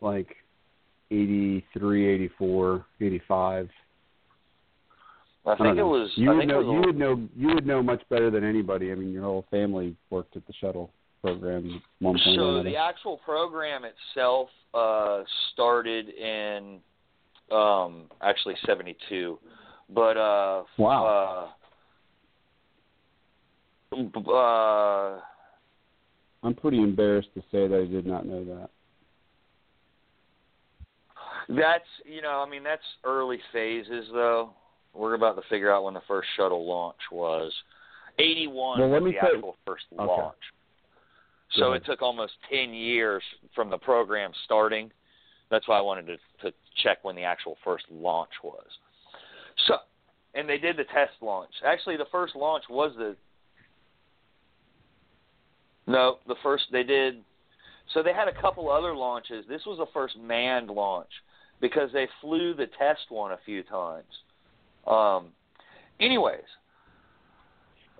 Speaker 5: like eighty three, eighty four, eighty five.
Speaker 8: I think it was.
Speaker 5: You
Speaker 8: I
Speaker 5: would
Speaker 8: think
Speaker 5: know. You would know. You would know much better than anybody. I mean, your whole family worked at the shuttle program one point.
Speaker 8: So
Speaker 5: another.
Speaker 8: the actual program itself uh, started in um, actually '72, but uh,
Speaker 5: wow.
Speaker 8: Uh, uh,
Speaker 5: I'm pretty embarrassed to say that I did not know that.
Speaker 8: That's you know, I mean that's early phases though. We're about to figure out when the first shuttle launch was. Eighty one
Speaker 5: well,
Speaker 8: was the
Speaker 5: tell-
Speaker 8: actual first
Speaker 5: okay.
Speaker 8: launch. So it took almost ten years from the program starting. That's why I wanted to, to check when the actual first launch was. So, and they did the test launch. Actually, the first launch was the. No, the first they did. So they had a couple other launches. This was the first manned launch because they flew the test one a few times. Um, anyways,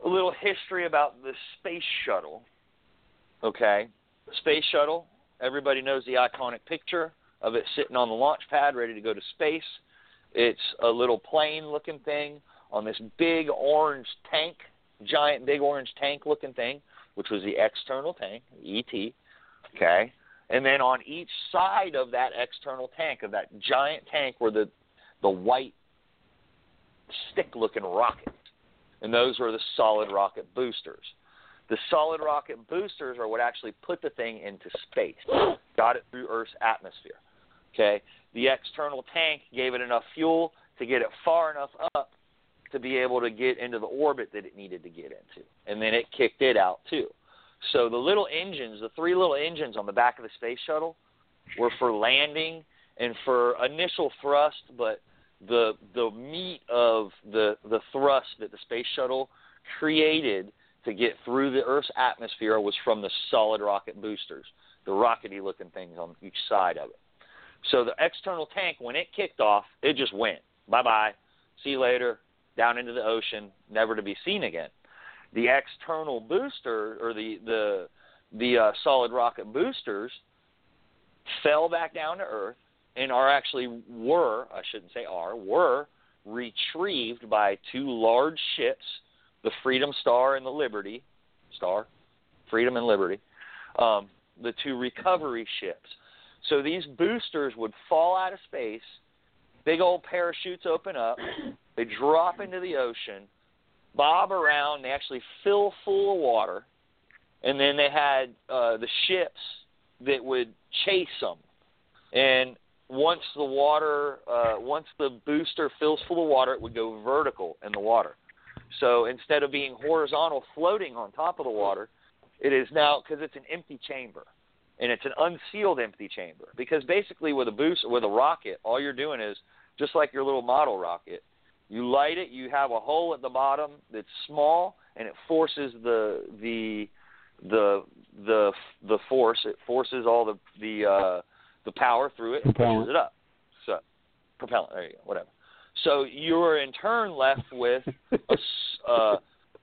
Speaker 8: a little history about the space shuttle. Okay, space shuttle. Everybody knows the iconic picture of it sitting on the launch pad, ready to go to space. It's a little plane-looking thing on this big orange tank, giant big orange tank-looking thing, which was the external tank, ET. Okay, and then on each side of that external tank, of that giant tank, were the the white stick-looking rockets, and those were the solid rocket boosters. The solid rocket boosters are what actually put the thing into space, got it through Earth's atmosphere. Okay, the external tank gave it enough fuel to get it far enough up to be able to get into the orbit that it needed to get into. And then it kicked it out too. So the little engines, the three little engines on the back of the space shuttle, were for landing and for initial thrust, but the the meat of the the thrust that the space shuttle created to get through the Earth's atmosphere was from the solid rocket boosters, the rockety looking things on each side of it. So the external tank, when it kicked off, it just went bye bye, see you later, down into the ocean, never to be seen again. The external booster or the the the uh, solid rocket boosters fell back down to Earth and are actually were I shouldn't say are were retrieved by two large ships, the Freedom Star and the Liberty Star, Freedom and Liberty, um, the two recovery ships. So these boosters would fall out of space, big old parachutes open up, they drop into the ocean, bob around, they actually fill full of water, and then they had uh, the ships that would chase them. And once the water, uh, once the booster fills full of water, it would go vertical in the water. So instead of being horizontal, floating on top of the water, it is now because it's an empty chamber, and it's an unsealed empty chamber. Because basically, with a boost, with a rocket, all you're doing is just like your little model rocket. You light it. You have a hole at the bottom that's small, and it forces the the the the the force. It forces all the the uh, the power through it and
Speaker 5: Propellant.
Speaker 8: pushes it up. So propellant. There you go. Whatever. So you're in turn left with a uh,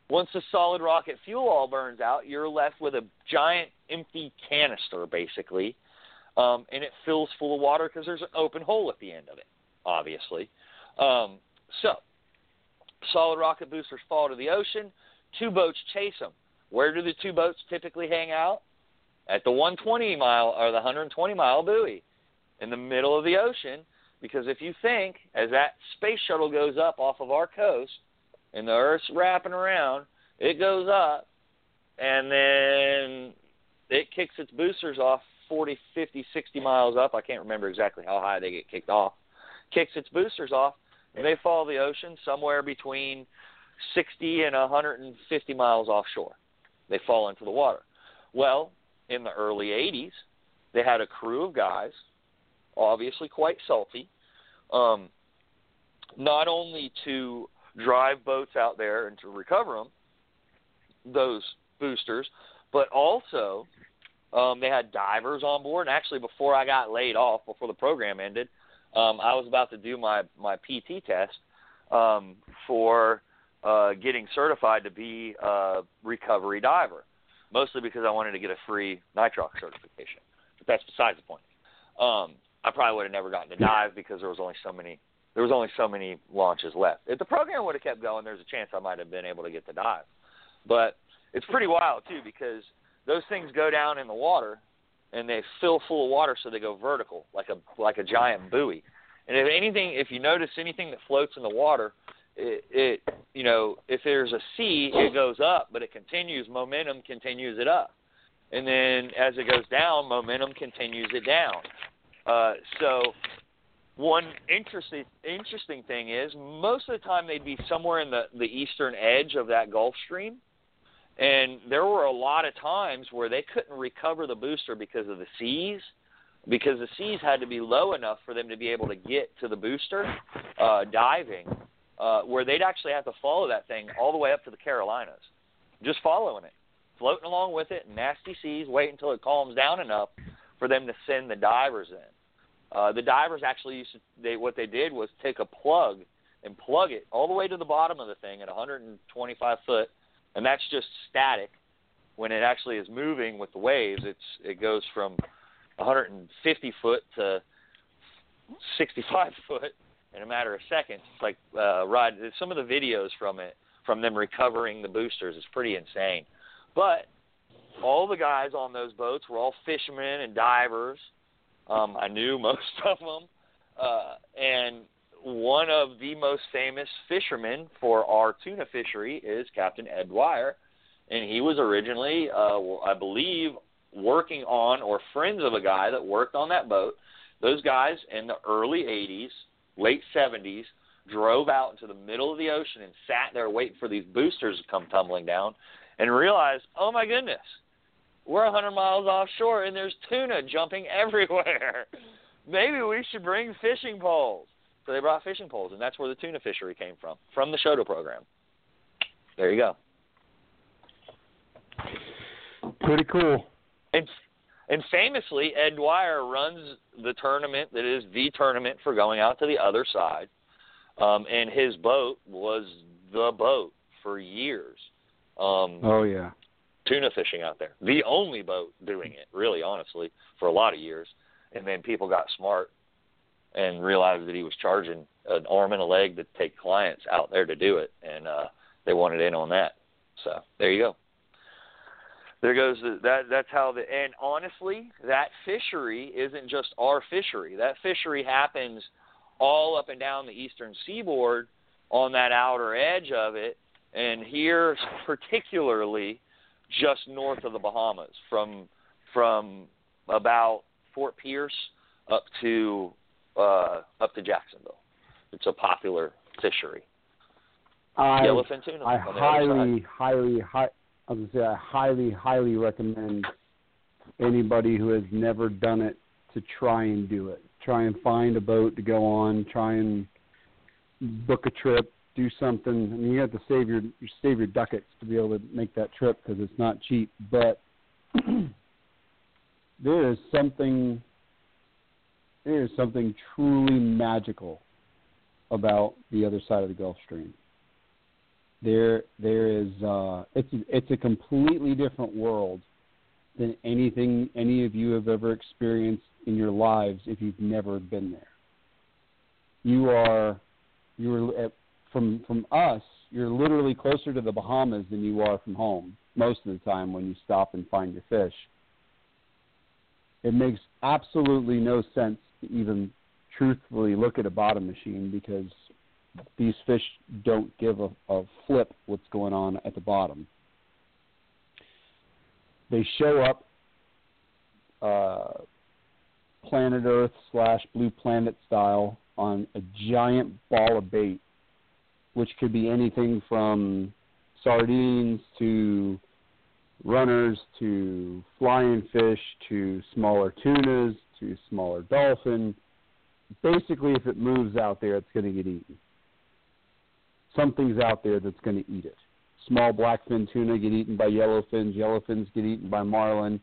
Speaker 8: once the solid rocket fuel all burns out, you're left with a giant empty canister basically, um, and it fills full of water because there's an open hole at the end of it, obviously. Um, so solid rocket boosters fall to the ocean. Two boats chase them. Where do the two boats typically hang out? At the 120 mile or the 120 mile buoy in the middle of the ocean. Because if you think, as that space shuttle goes up off of our coast and the Earth's wrapping around, it goes up and then it kicks its boosters off 40, 50, 60 miles up. I can't remember exactly how high they get kicked off. Kicks its boosters off, and they follow the ocean somewhere between 60 and 150 miles offshore. They fall into the water. Well, in the early 80s, they had a crew of guys, obviously quite salty, um, not only to drive boats out there and to recover them, those boosters, but also um, they had divers on board. And actually, before I got laid off, before the program ended, um, I was about to do my my PT test um, for uh, getting certified to be a recovery diver, mostly because I wanted to get a free nitrox certification. But that's besides the point. Um, I probably would have never gotten to dive because there was only so many there was only so many launches left. If the program would have kept going, there's a chance I might have been able to get to dive. But it's pretty wild too because those things go down in the water and they fill full of water so they go vertical like a like a giant buoy. And if anything, if you notice anything that floats in the water, it, it you know if there's a sea, it goes up, but it continues. Momentum continues it up, and then as it goes down, momentum continues it down. Uh, so one interesting interesting thing is most of the time they'd be somewhere in the the eastern edge of that Gulf Stream, and there were a lot of times where they couldn't recover the booster because of the seas, because the seas had to be low enough for them to be able to get to the booster uh, diving, uh, where they'd actually have to follow that thing all the way up to the Carolinas, just following it, floating along with it, nasty seas, wait until it calms down enough for them to send the divers in. Uh, the divers actually used to, they what they did was take a plug and plug it all the way to the bottom of the thing at 125 foot, and that's just static. When it actually is moving with the waves, it's it goes from 150 foot to 65 foot in a matter of seconds. It's like uh, ride some of the videos from it from them recovering the boosters is pretty insane. But all the guys on those boats were all fishermen and divers. Um, I knew most of them, uh, and one of the most famous fishermen for our tuna fishery is Captain Ed Dwyer, and he was originally, uh, I believe, working on or friends of a guy that worked on that boat. Those guys in the early 80s, late 70s, drove out into the middle of the ocean and sat there waiting for these boosters to come tumbling down and realized, oh my goodness, we're a 100 miles offshore and there's tuna jumping everywhere. Maybe we should bring fishing poles. So they brought fishing poles, and that's where the tuna fishery came from, from the shuttle program. There you go.
Speaker 5: Pretty cool.
Speaker 8: And and famously, Ed Dwyer runs the tournament that is the tournament for going out to the other side. Um, and his boat was the boat for years. Um,
Speaker 5: oh yeah.
Speaker 8: Tuna fishing out there, the only boat doing it, really, honestly, for a lot of years. And then people got smart and realized that he was charging an arm and a leg to take clients out there to do it, and uh, they wanted in on that. So there you go there goes the, that that's how the and honestly that fishery isn't just our fishery that fishery happens all up and down the eastern seaboard on that outer edge of it and here particularly just north of the Bahamas from from about Fort Pierce up to uh up to Jacksonville it's a popular fishery
Speaker 5: I,
Speaker 8: yellowfin tuna
Speaker 5: I highly, highly, high, I was say I highly, highly recommend anybody who has never done it to try and do it. Try and find a boat to go on. Try and book a trip. Do something. I mean, you have to save your save your ducats to be able to make that trip because it's not cheap. But there is something there is something truly magical about the other side of the Gulf Stream there there is uh, it's it's a completely different world than anything any of you have ever experienced in your lives if you've never been there. You are you're at, from from us. You're literally closer to the Bahamas than you are from home most of the time when you stop and find your fish. It makes absolutely no sense even truthfully look at a bottom machine because these fish don't give a, a flip what's going on at the bottom. They show up uh, planet Earth slash blue planet style on a giant ball of bait, which could be anything from sardines to runners to flying fish to smaller tunas to smaller dolphin. Basically, if it moves out there, it's going to get eaten something's out there that's going to eat it. Small blackfin tuna get eaten by yellowfins. Yellowfins get eaten by marlin.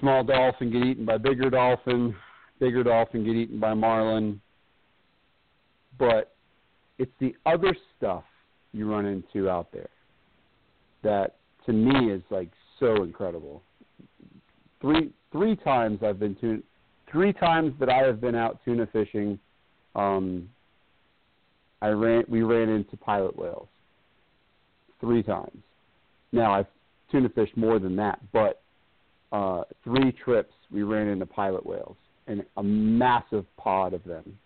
Speaker 5: Small dolphin get eaten by bigger dolphin. Bigger dolphin get eaten by marlin. But it's the other stuff you run into out there that to me is like so incredible. Three three times I've been tuna three times that I have been out tuna fishing um, I ran we ran into pilot whales three times. Now I've tuna fished more than that, but uh, three trips we ran into pilot whales and a massive pod of them,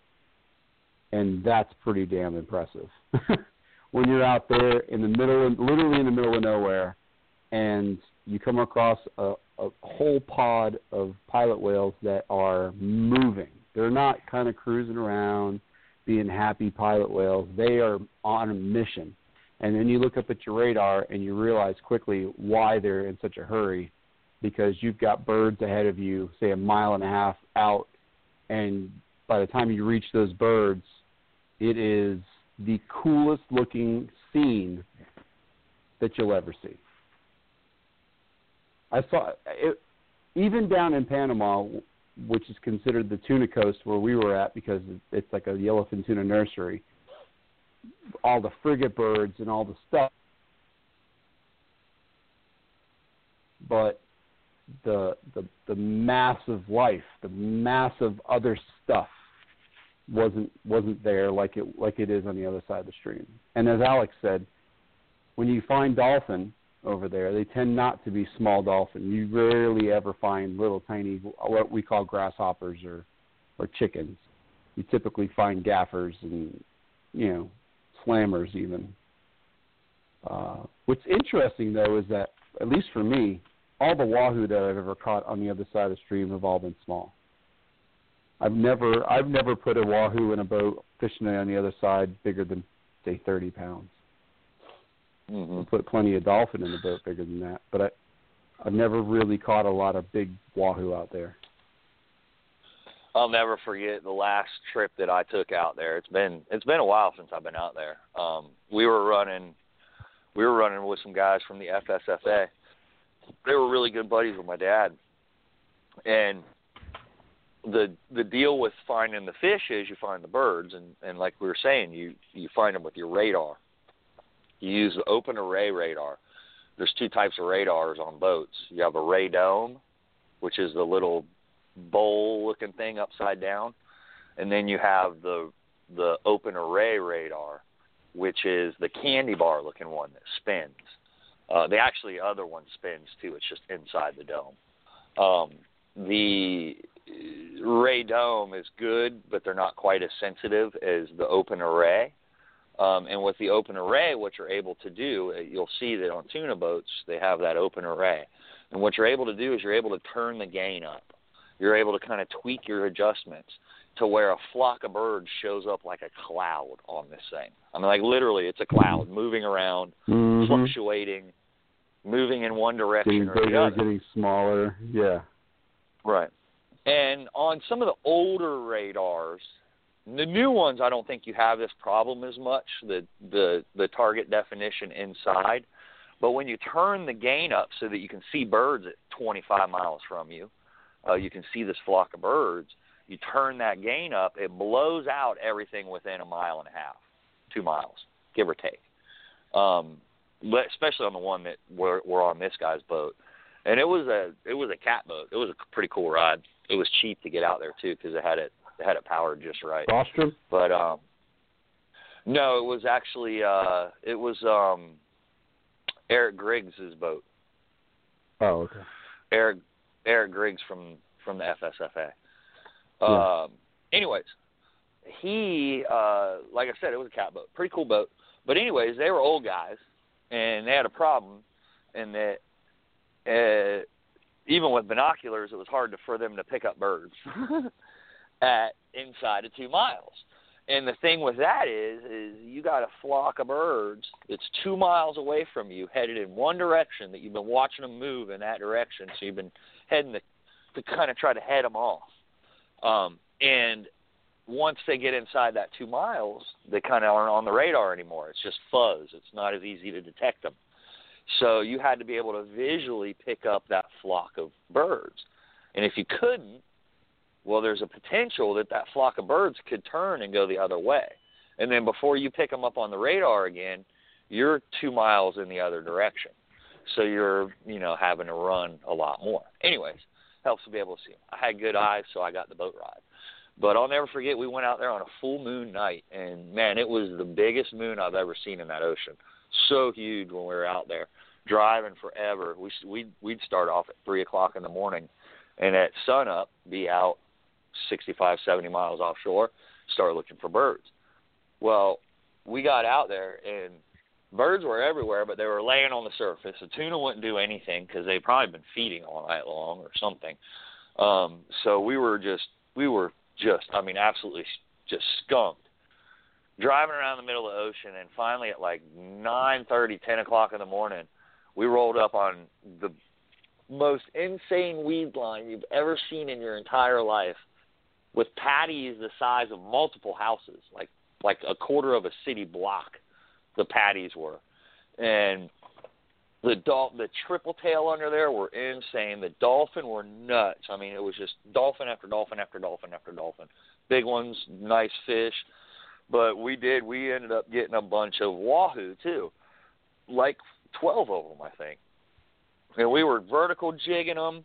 Speaker 5: and that's pretty damn impressive. when you're out there in the middle, of, literally in the middle of nowhere, and you come across a, a whole pod of pilot whales that are moving. They're not kind of cruising around being happy pilot whales. They are on a mission. And then you look up at your radar and you realize quickly why they're in such a hurry because you've got birds ahead of you, say a mile and a half out, and by the time you reach those birds, it is the coolest looking scene that you'll ever see. I saw it even down in Panama which is considered the tuna coast where we were at because it's like a yellowfin tuna nursery. All the frigate birds and all the stuff, but the the the massive life, the massive other stuff wasn't wasn't there like it like it is on the other side of the stream. And as Alex said, when you find dolphin, over there. They tend not to be small dolphin. You rarely ever find little tiny what we call grasshoppers or or chickens. You typically find gaffers and you know slammers even. Uh, what's interesting though is that at least for me, all the wahoo that I've ever caught on the other side of the stream have all been small. I've never I've never put a wahoo in a boat fishing on the other side bigger than say 30 pounds.
Speaker 8: Mm-hmm.
Speaker 5: I put plenty of dolphin in the boat bigger than that, but I I've never really caught a lot of big wahoo out there.
Speaker 8: I'll never forget the last trip that I took out there. It's been it's been a while since I've been out there. Um, we were running we were running with some guys from the FSFA. They were really good buddies with my dad, and the the deal with finding the fish is you find the birds, and and like we were saying, you you find them with your radar. You use the open array radar. There's two types of radars on boats. You have a radome, which is the little bowl looking thing upside down, and then you have the the open array radar, which is the candy bar looking one that spins. Uh, the actually other one spins too. It's just inside the dome. Um, the radome is good, but they're not quite as sensitive as the open array. Um, and with the open array, what you're able to do, uh, you'll see that on tuna boats they have that open array. And what you're able to do is you're able to turn the gain up. You're able to kind of tweak your adjustments to where a flock of birds shows up like a cloud on this thing. I mean, like literally, it's a cloud moving around,
Speaker 5: Mhm.
Speaker 8: fluctuating, moving in one direction
Speaker 5: Getting
Speaker 8: or the other.
Speaker 5: getting smaller. Yeah.
Speaker 8: Right. And on some of the older radars, the new ones, I don't think you have this problem as much. The the the target definition inside, but when you turn the gain up so that you can see birds at 25 miles from you, uh, you can see this flock of birds. You turn that gain up, it blows out everything within a mile and a half, two miles, give or take. Um, but especially on the one that we're, we're on this guy's boat, and it was a it was a cat boat. It was a pretty cool ride. It was cheap to get out there too because it had it had it powered just right.
Speaker 5: Ostrom?
Speaker 8: But um, no, it was actually uh, it was um, Eric Griggs's boat.
Speaker 5: Oh, okay.
Speaker 8: Eric Eric Griggs from from the FSFA.
Speaker 5: Yeah.
Speaker 8: Um, anyways, he uh, like I said, it was a cat boat, pretty cool boat. But anyways, they were old guys, and they had a problem in that uh, even with binoculars, it was hard to, for them to pick up birds at inside of two miles. And the thing with that is, is you got a flock of birds that's two miles away from you, headed in one direction. That you've been watching them move in that direction, so you've been heading to, to kind of try to head them off. Um, and once they get inside that two miles, they kind of aren't on the radar anymore. It's just fuzz. It's not as easy to detect them. So you had to be able to visually pick up that flock of birds. And if you couldn't, well, there's a potential that that flock of birds could turn and go the other way. And then before you pick them up on the radar again, you're two miles in the other direction. So you're, you know, having to run a lot more. Anyways, helps to be able to see them. I had good eyes, so I got the boat ride. But I'll never forget, we went out there on a full moon night, and man, it was the biggest moon I've ever seen in that ocean. So huge when we were out there, driving forever. We we'd we'd start off at three o'clock in the morning, and at sunup be out 65, 70 miles offshore, start looking for birds. Well, we got out there and birds were everywhere, but they were laying on the surface. The tuna wouldn't do anything because they'd probably been feeding all night long or something. Um, so we were just we were just I mean absolutely just skunked driving around the middle of the ocean and finally at like nine thirty ten o'clock in the morning we rolled up on the most insane weed line you've ever seen in your entire life with patties the size of multiple houses like like a quarter of a city block the patties were and the dol- the triple tail under there were insane. The dolphin were nuts. I mean, it was just dolphin after dolphin after dolphin after dolphin. Big ones, nice fish. But we did. We ended up getting a bunch of wahoo too, like twelve of them, I think. And we were vertical jigging them.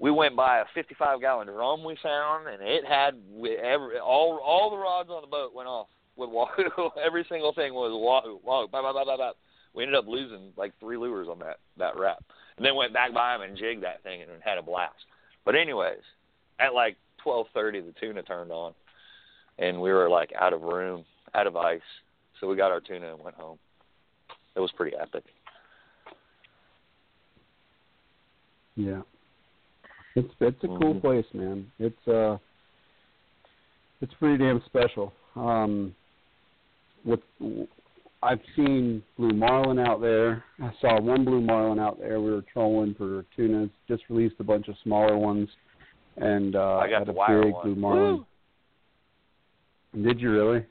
Speaker 8: We went by a 55 gallon drum we found, and it had every all all the rods on the boat went off with wahoo. every single thing was wahoo, wahoo, bop, bop, bop, bop, bop we ended up losing like three lures on that that wrap, and then went back by him and jigged that thing and had a blast. But anyways, at like twelve thirty, the tuna turned on, and we were like out of room, out of ice, so we got our tuna and went home. It was pretty epic.
Speaker 5: Yeah. It's it's a cool
Speaker 8: Mhm.
Speaker 5: place, man. It's uh it's pretty damn special. Um, what I've seen blue marlin out there. I saw one blue marlin out there. We were trolling for tunas. Just released a bunch of smaller ones, and uh,
Speaker 8: I got
Speaker 5: had
Speaker 8: the
Speaker 5: a big
Speaker 8: one.
Speaker 5: blue marlin. Did you really?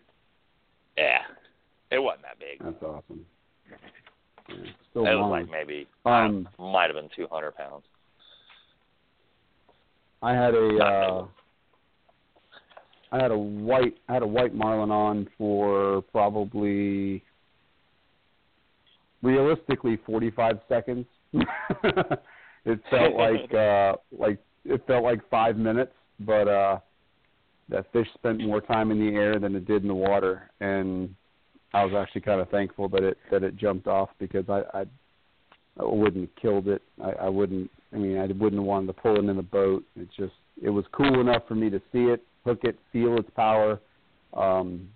Speaker 8: Yeah, it wasn't that big.
Speaker 5: That's awesome. Yeah, still
Speaker 8: it was like maybe
Speaker 5: Um,
Speaker 8: might have been 200 pounds.
Speaker 5: I had a uh, I had a white I had a white marlin on for probably realistically 45 seconds. it felt like uh like it felt like 5 minutes, but uh that fish spent more time in the air than it did in the water and I was actually kind of thankful that it that it jumped off because I I, I wouldn't have killed it. I, I wouldn't I mean I wouldn't have wanted to pull it in the boat. It just it was cool enough for me to see it, hook it, feel its power. Um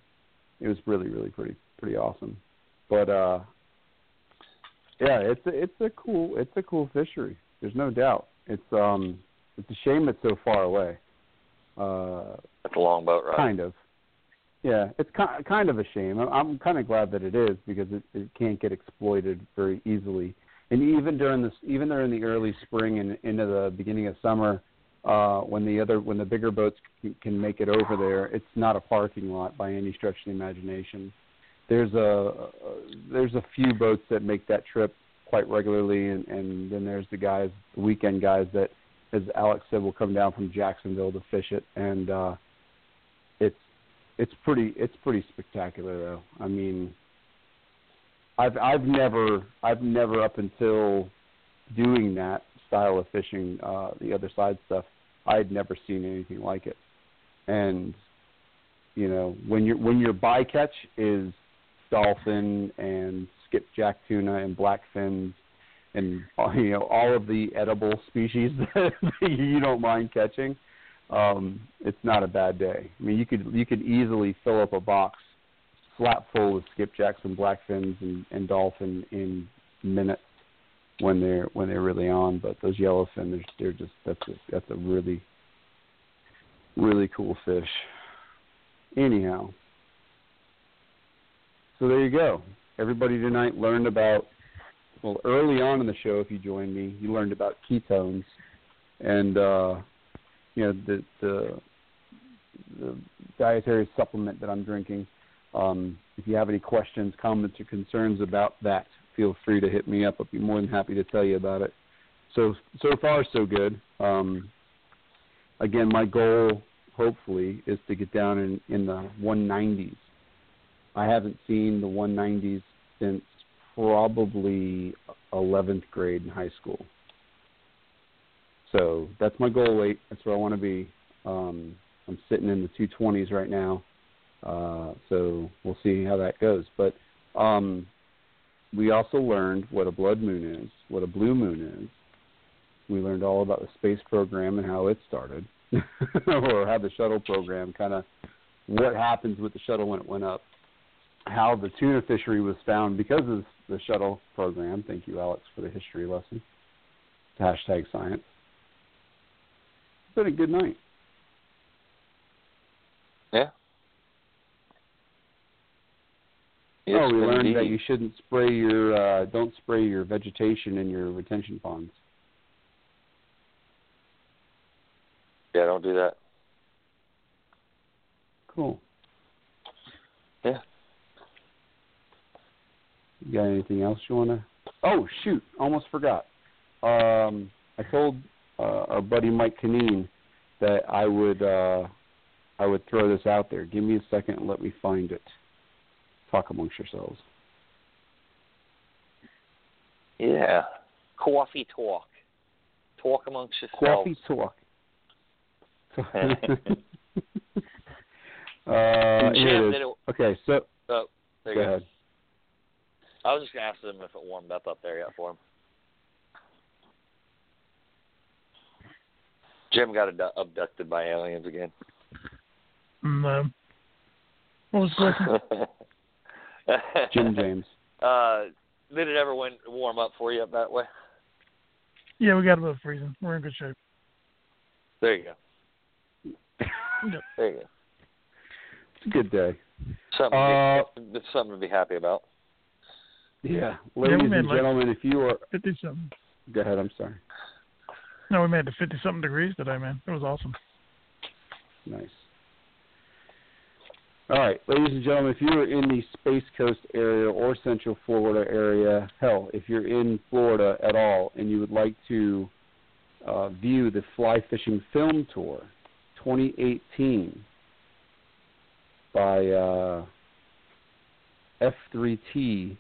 Speaker 5: it was really, really pretty pretty awesome. But uh yeah, it's a it's a cool it's a cool fishery. There's no doubt. It's um it's a shame it's so far away. Uh
Speaker 8: It's a long boat ride.
Speaker 5: Kind of. Yeah, it's ki- kind of a shame. I'm- I'm kind of glad that it is because it, it can't get exploited very easily. And even during this, even during the early spring and into the beginning of summer, uh, when the other when the bigger boats can, can make it over there, it's not a parking lot by any stretch of the imagination. There's a there's a few boats that make that trip quite regularly, and, and then there's the guys, the weekend guys that, as Alex said, will come down from Jacksonville to fish it, and uh, it's it's pretty it's pretty spectacular though. I mean, I've I've never I've never up until doing that style of fishing, uh, the other side stuff, I had never seen anything like it. And you know, when your when your bycatch is dolphin and skipjack tuna and blackfins and uh, you know all of the edible species that you don't mind catching, um, it's not a bad day. I mean, you could you could easily fill up a box slap full of skipjacks and blackfins and, and dolphin in minutes when they're when they're really on. But those yellowfin, they're, they're just that's a, that's a really really cool fish. Anyhow, so there you go. Everybody tonight learned about well early on in the show. If you joined me, you learned about ketones and uh, you know the the the dietary supplement that I'm drinking. Um, if you have any questions, comments, or concerns about that, feel free to hit me up. I'd be more than happy to tell you about it. So so far so good. Um, again, my goal hopefully is to get down in, in the 190s. I haven't seen the 190s since probably 11th grade in high school. So that's my goal weight. That's where I want to be. Um, I'm sitting in the 220s right now. Uh, so we'll see how that goes. But um, we also learned what a blood moon is, what a blue moon is. We learned all about the space program and how it started, or how the shuttle program kind of what happens with the shuttle when it went up, how the tuna fishery was found because of the shuttle program. Thank you, Alex, for the history lesson. Hashtag science. It's been a good night.
Speaker 8: Yeah. Yes,
Speaker 5: oh, we learned that you shouldn't spray your uh, don't spray your vegetation in your retention ponds.
Speaker 8: Yeah, don't do that.
Speaker 5: Cool.
Speaker 8: Yeah.
Speaker 5: You got anything else you want to? Oh shoot! Almost forgot. Um, I told uh, our buddy Mike Canine that I would uh, I would throw this out there. Give me a second and let me find it. Talk amongst yourselves.
Speaker 8: Yeah. Coffee talk. Talk amongst yourselves.
Speaker 5: Coffee talk. uh,
Speaker 8: Jim,
Speaker 5: it
Speaker 8: it-
Speaker 5: Okay, so
Speaker 8: Oh, there
Speaker 5: go
Speaker 8: you go.
Speaker 5: ahead.
Speaker 8: I was just gonna ask them if it warmed up up there yet for him. Jim got abdu- abducted by aliens again.
Speaker 7: No. What was the question?
Speaker 5: Jim James.
Speaker 8: Uh, did it ever win, warm up for you up that way?
Speaker 7: Yeah, we got above freezing. We're in good shape.
Speaker 8: There you go. There you go.
Speaker 5: It's a good day.
Speaker 8: Something,
Speaker 5: Uh,
Speaker 8: to be, it's something to be happy about.
Speaker 5: Yeah, ladies
Speaker 7: we made
Speaker 5: and
Speaker 7: like
Speaker 5: gentlemen, if you are,
Speaker 7: fifty something.
Speaker 5: go ahead. I'm sorry.
Speaker 7: No, we made it to fifty something degrees today, man. It was awesome.
Speaker 5: Nice. All right, ladies and gentlemen, if you're in the Space Coast area or Central Florida area, hell, if you're in Florida at all and you would like to uh, view the Fly Fishing Film Tour 2018 by uh, F3T,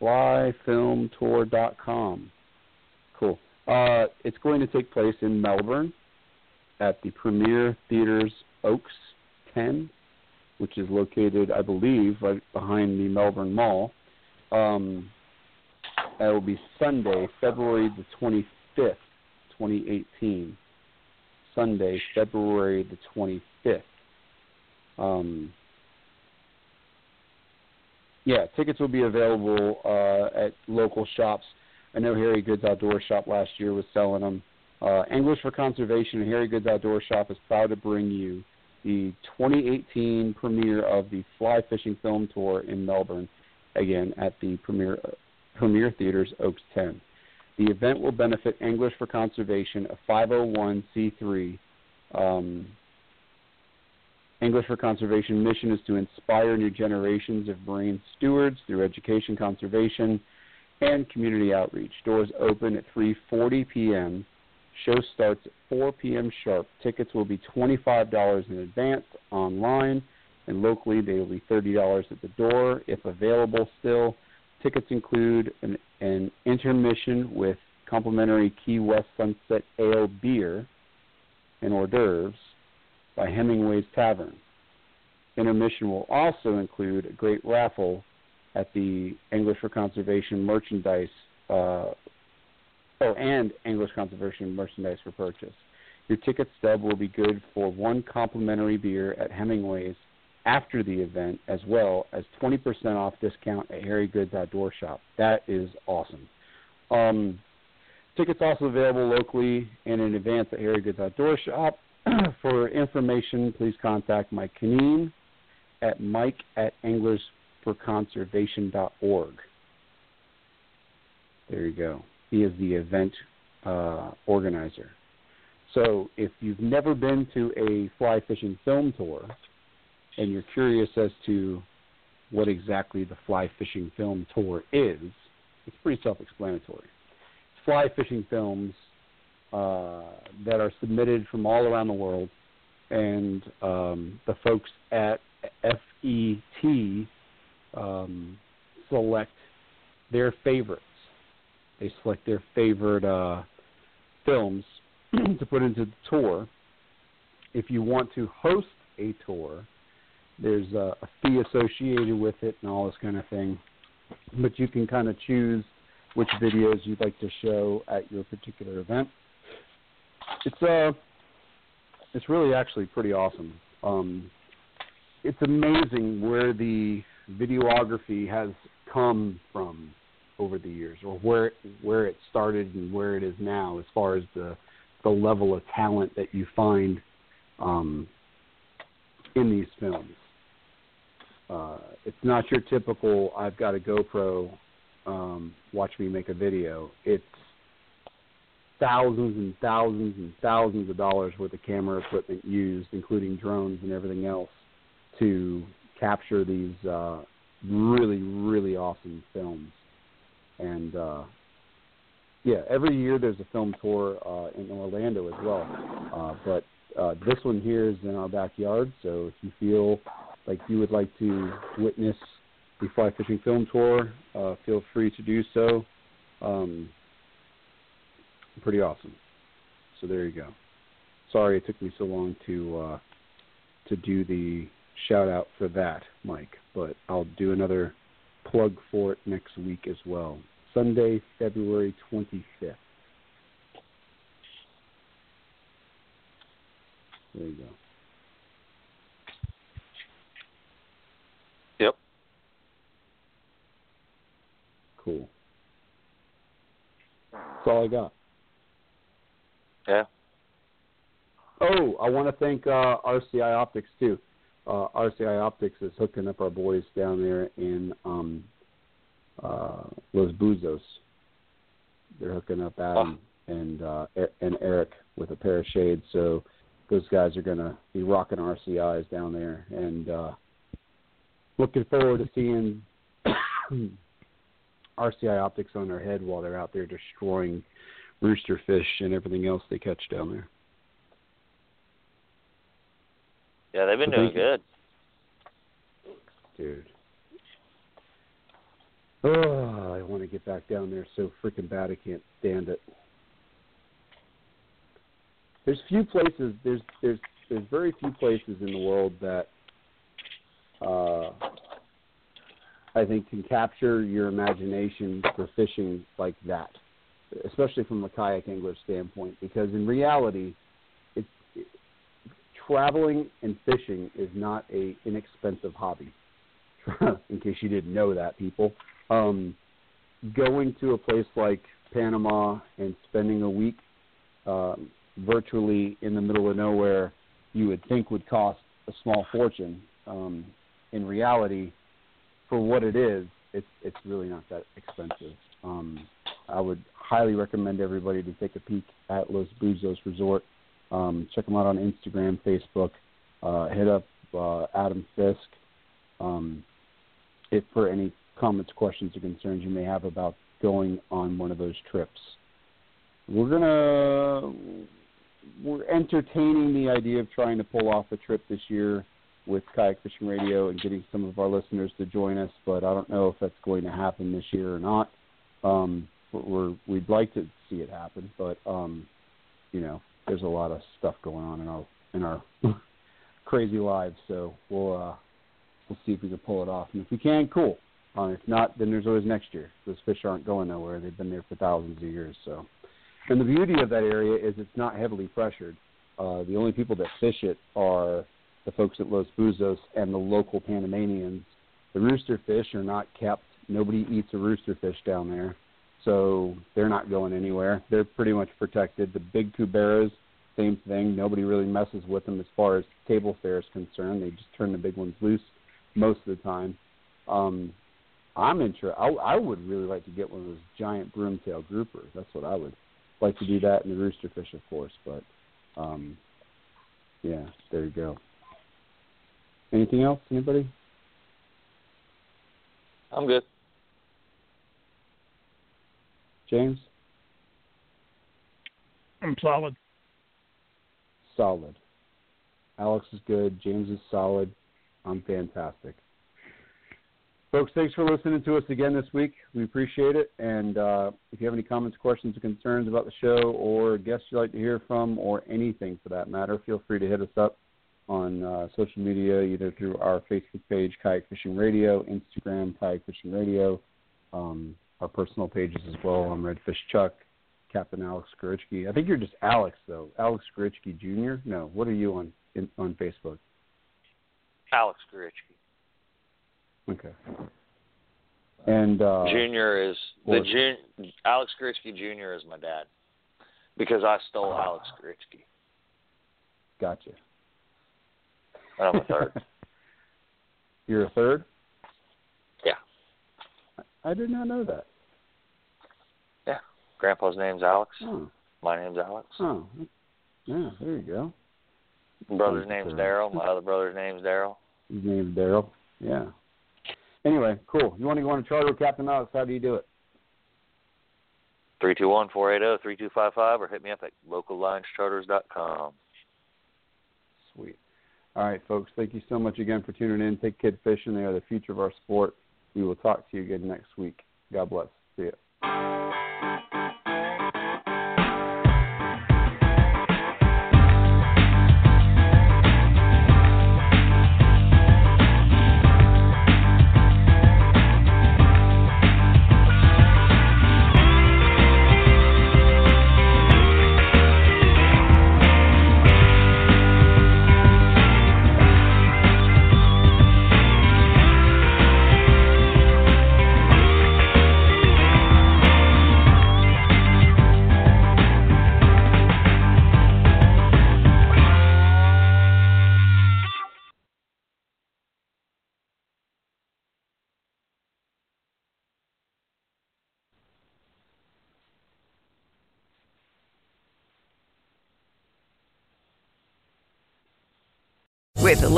Speaker 5: flyfilmtour.com. Cool. Uh, it's going to take place in Melbourne at the Premier Theaters Oaks 10, which is located, I believe, right behind the Melbourne Mall. Um, that will be Sunday, February the 25th, 2018. Sunday, February the 25th. Um, yeah, tickets will be available uh, at local shops. I know Harry Goode's Outdoor Shop last year was selling them. Uh, for Conservation and Harry Goode's Outdoor Shop is proud to bring you the 2018 premiere of the Fly Fishing Film Tour in Melbourne, again at the Premier Premier Theaters Oaks 10. The event will benefit Anglers for Conservation, a 501c3. Um, for Conservation mission is to inspire new generations of marine stewards through education, conservation, and community outreach. Doors open at 3:40 p.m. Show starts at 4 p.m. sharp. Tickets will be $25 in advance online, and locally they will be $30 at the door if available still. Tickets include an, an intermission with complimentary Key West Sunset Ale beer and hors d'oeuvres by Hemingway's Tavern. Intermission will also include a great raffle at the Anglers for Conservation merchandise uh, Oh, and Anglers Conservation merchandise for purchase. Your ticket stub will be good for one complimentary beer at Hemingway's after the event, as well as 20% off discount at Harry Goode's Outdoor Shop. That is awesome. Um, tickets also available locally and in advance at Harry Goode's Outdoor Shop. for information, please contact Mike Canine at mike at anglersforconservation.org. There you go. He is the event uh, organizer. So if you've never been to a fly fishing film tour and you're curious as to what exactly the fly fishing film tour is, it's pretty self explanatory. It's fly fishing films uh, that are submitted from all around the world, and um, the folks at F3T um, select their favorites they select their favorite uh, films to put into the tour. If you want to host a tour, there's a, a fee associated with it and all this kind of thing. But you can kind of choose which videos you'd like to show at your particular event. It's uh, it's really actually pretty awesome. Um, it's amazing where the videography has come from over the years, or where where it started and where it is now, as far as the the level of talent that you find um, in these films. Uh, it's not your typical "I've got a GoPro, um, watch me make a video." It's thousands and thousands and thousands of dollars worth of camera equipment used, including drones and everything else, to capture these uh, really, really awesome films and uh, yeah, every year there's a film tour uh, in Orlando as well. Uh, but uh, this one here is in our backyard, so if you feel like you would like to witness the fly fishing film tour, uh, feel free to do so. Um, pretty awesome. So there you go. Sorry it took me so long to uh, to do the shout out for that, Mike, but I'll do another plug for it next week as well. Sunday, February 25th. There you go.
Speaker 8: Yep.
Speaker 5: Cool. That's all I got.
Speaker 8: Yeah.
Speaker 5: Oh, I want to thank uh, RCI Optics too. Uh, RCI Optics is hooking up our boys down there in um, uh, Los Buzos. They're hooking up Adam oh. and uh, and Eric with a pair of shades. So those guys are going to be rocking RCIs down there, and uh, looking forward to seeing RCI optics on their head while they're out there destroying rooster fish and everything else they catch down there.
Speaker 8: Yeah, they've been doing good.
Speaker 5: Dude. Oh, I want to get back down there so freaking bad I can't stand it. There's few places there's there's there's very few places in the world that uh I think can capture your imagination for fishing like that, especially from a kayak angler standpoint. Because in reality, it's it, traveling and fishing is not a inexpensive hobby. in case you didn't know that, people, um, going to a place like Panama and spending a week uh, virtually in the middle of nowhere, you would think would cost a small fortune. Um, in reality, for what it is, it's it's really not that expensive. Um, I would highly recommend everybody to take a peek at Los Buzos Resort. Um, check them out on Instagram, Facebook. Uh, hit up uh, Adam Fisk um, if for any comments, questions, or concerns you may have about going on one of those trips. We're gonna we're entertaining the idea of trying to pull off a trip this year with Kayak Fishing Radio and getting some of our listeners to join us, but I don't know if that's going to happen this year or not. Um, we're we'd like to see it happen, but um, you know, there's a lot of stuff going on in our in our crazy lives, so we'll uh, we'll see if we can pull it off, and if we can, cool. Um, if not, then there's always next year. Those fish aren't going nowhere; they've been there for thousands of years. So, and the beauty of that area is it's not heavily pressured. Uh, the only people that fish it are the folks at Los Buzos and the local Panamanians. The rooster fish are not kept. Nobody eats a rooster fish down there, so they're not going anywhere. They're pretty much protected. The big cuberas, same thing. Nobody really messes with them as far as table fare is concerned. They just turn the big ones loose most of the time. Um, I'm interested. I, I would really like to get one of those giant broomtail groupers. That's what I would like to do. That and the rooster fish, of course. But um, yeah, there you go. Anything else? Anybody?
Speaker 8: I'm good.
Speaker 5: James?
Speaker 7: I'm solid.
Speaker 5: Solid. Alex is good. James is solid. I'm fantastic. Folks, thanks for listening to us again this week. We appreciate it. And uh, if you have any comments, questions, or concerns about the show, or guests you'd like to hear from, or anything for that matter, feel free to hit us up on uh, social media, either through our Facebook page, Kayak Fishing Radio, Instagram, Kayak Fishing Radio, um, our personal pages as well. I'm Redfish Chuck, Captain Alex Gorichky. I think you're just Alex though, Alex Gorichky Jr. No, what are you on in, on Facebook?
Speaker 8: Alex Gorichky.
Speaker 5: Okay. And uh,
Speaker 8: Junior is the jun- Alex Gorichky Jr. is my dad because I stole Alex Gorichky.
Speaker 5: Gotcha.
Speaker 8: I'm a third.
Speaker 5: You're a third?
Speaker 8: Yeah.
Speaker 5: I did not know that.
Speaker 8: Yeah. Grandpa's name's Alex.
Speaker 5: Oh.
Speaker 8: My name's Alex.
Speaker 5: Oh. Yeah, there you go.
Speaker 8: brother's name's Daryl. My other brother's name's Daryl.
Speaker 5: His name's Daryl. Yeah. Anyway, cool. You want to go on a charter with Captain Alex? How do you do it?
Speaker 8: Three two one four eight zero three two five five, or hit me up at locallinescharters.com.
Speaker 5: Sweet. All right, folks. Thank you so much again for tuning in. Take kid fishing. They are the future of our sport. We will talk to you again next week. God bless. See ya.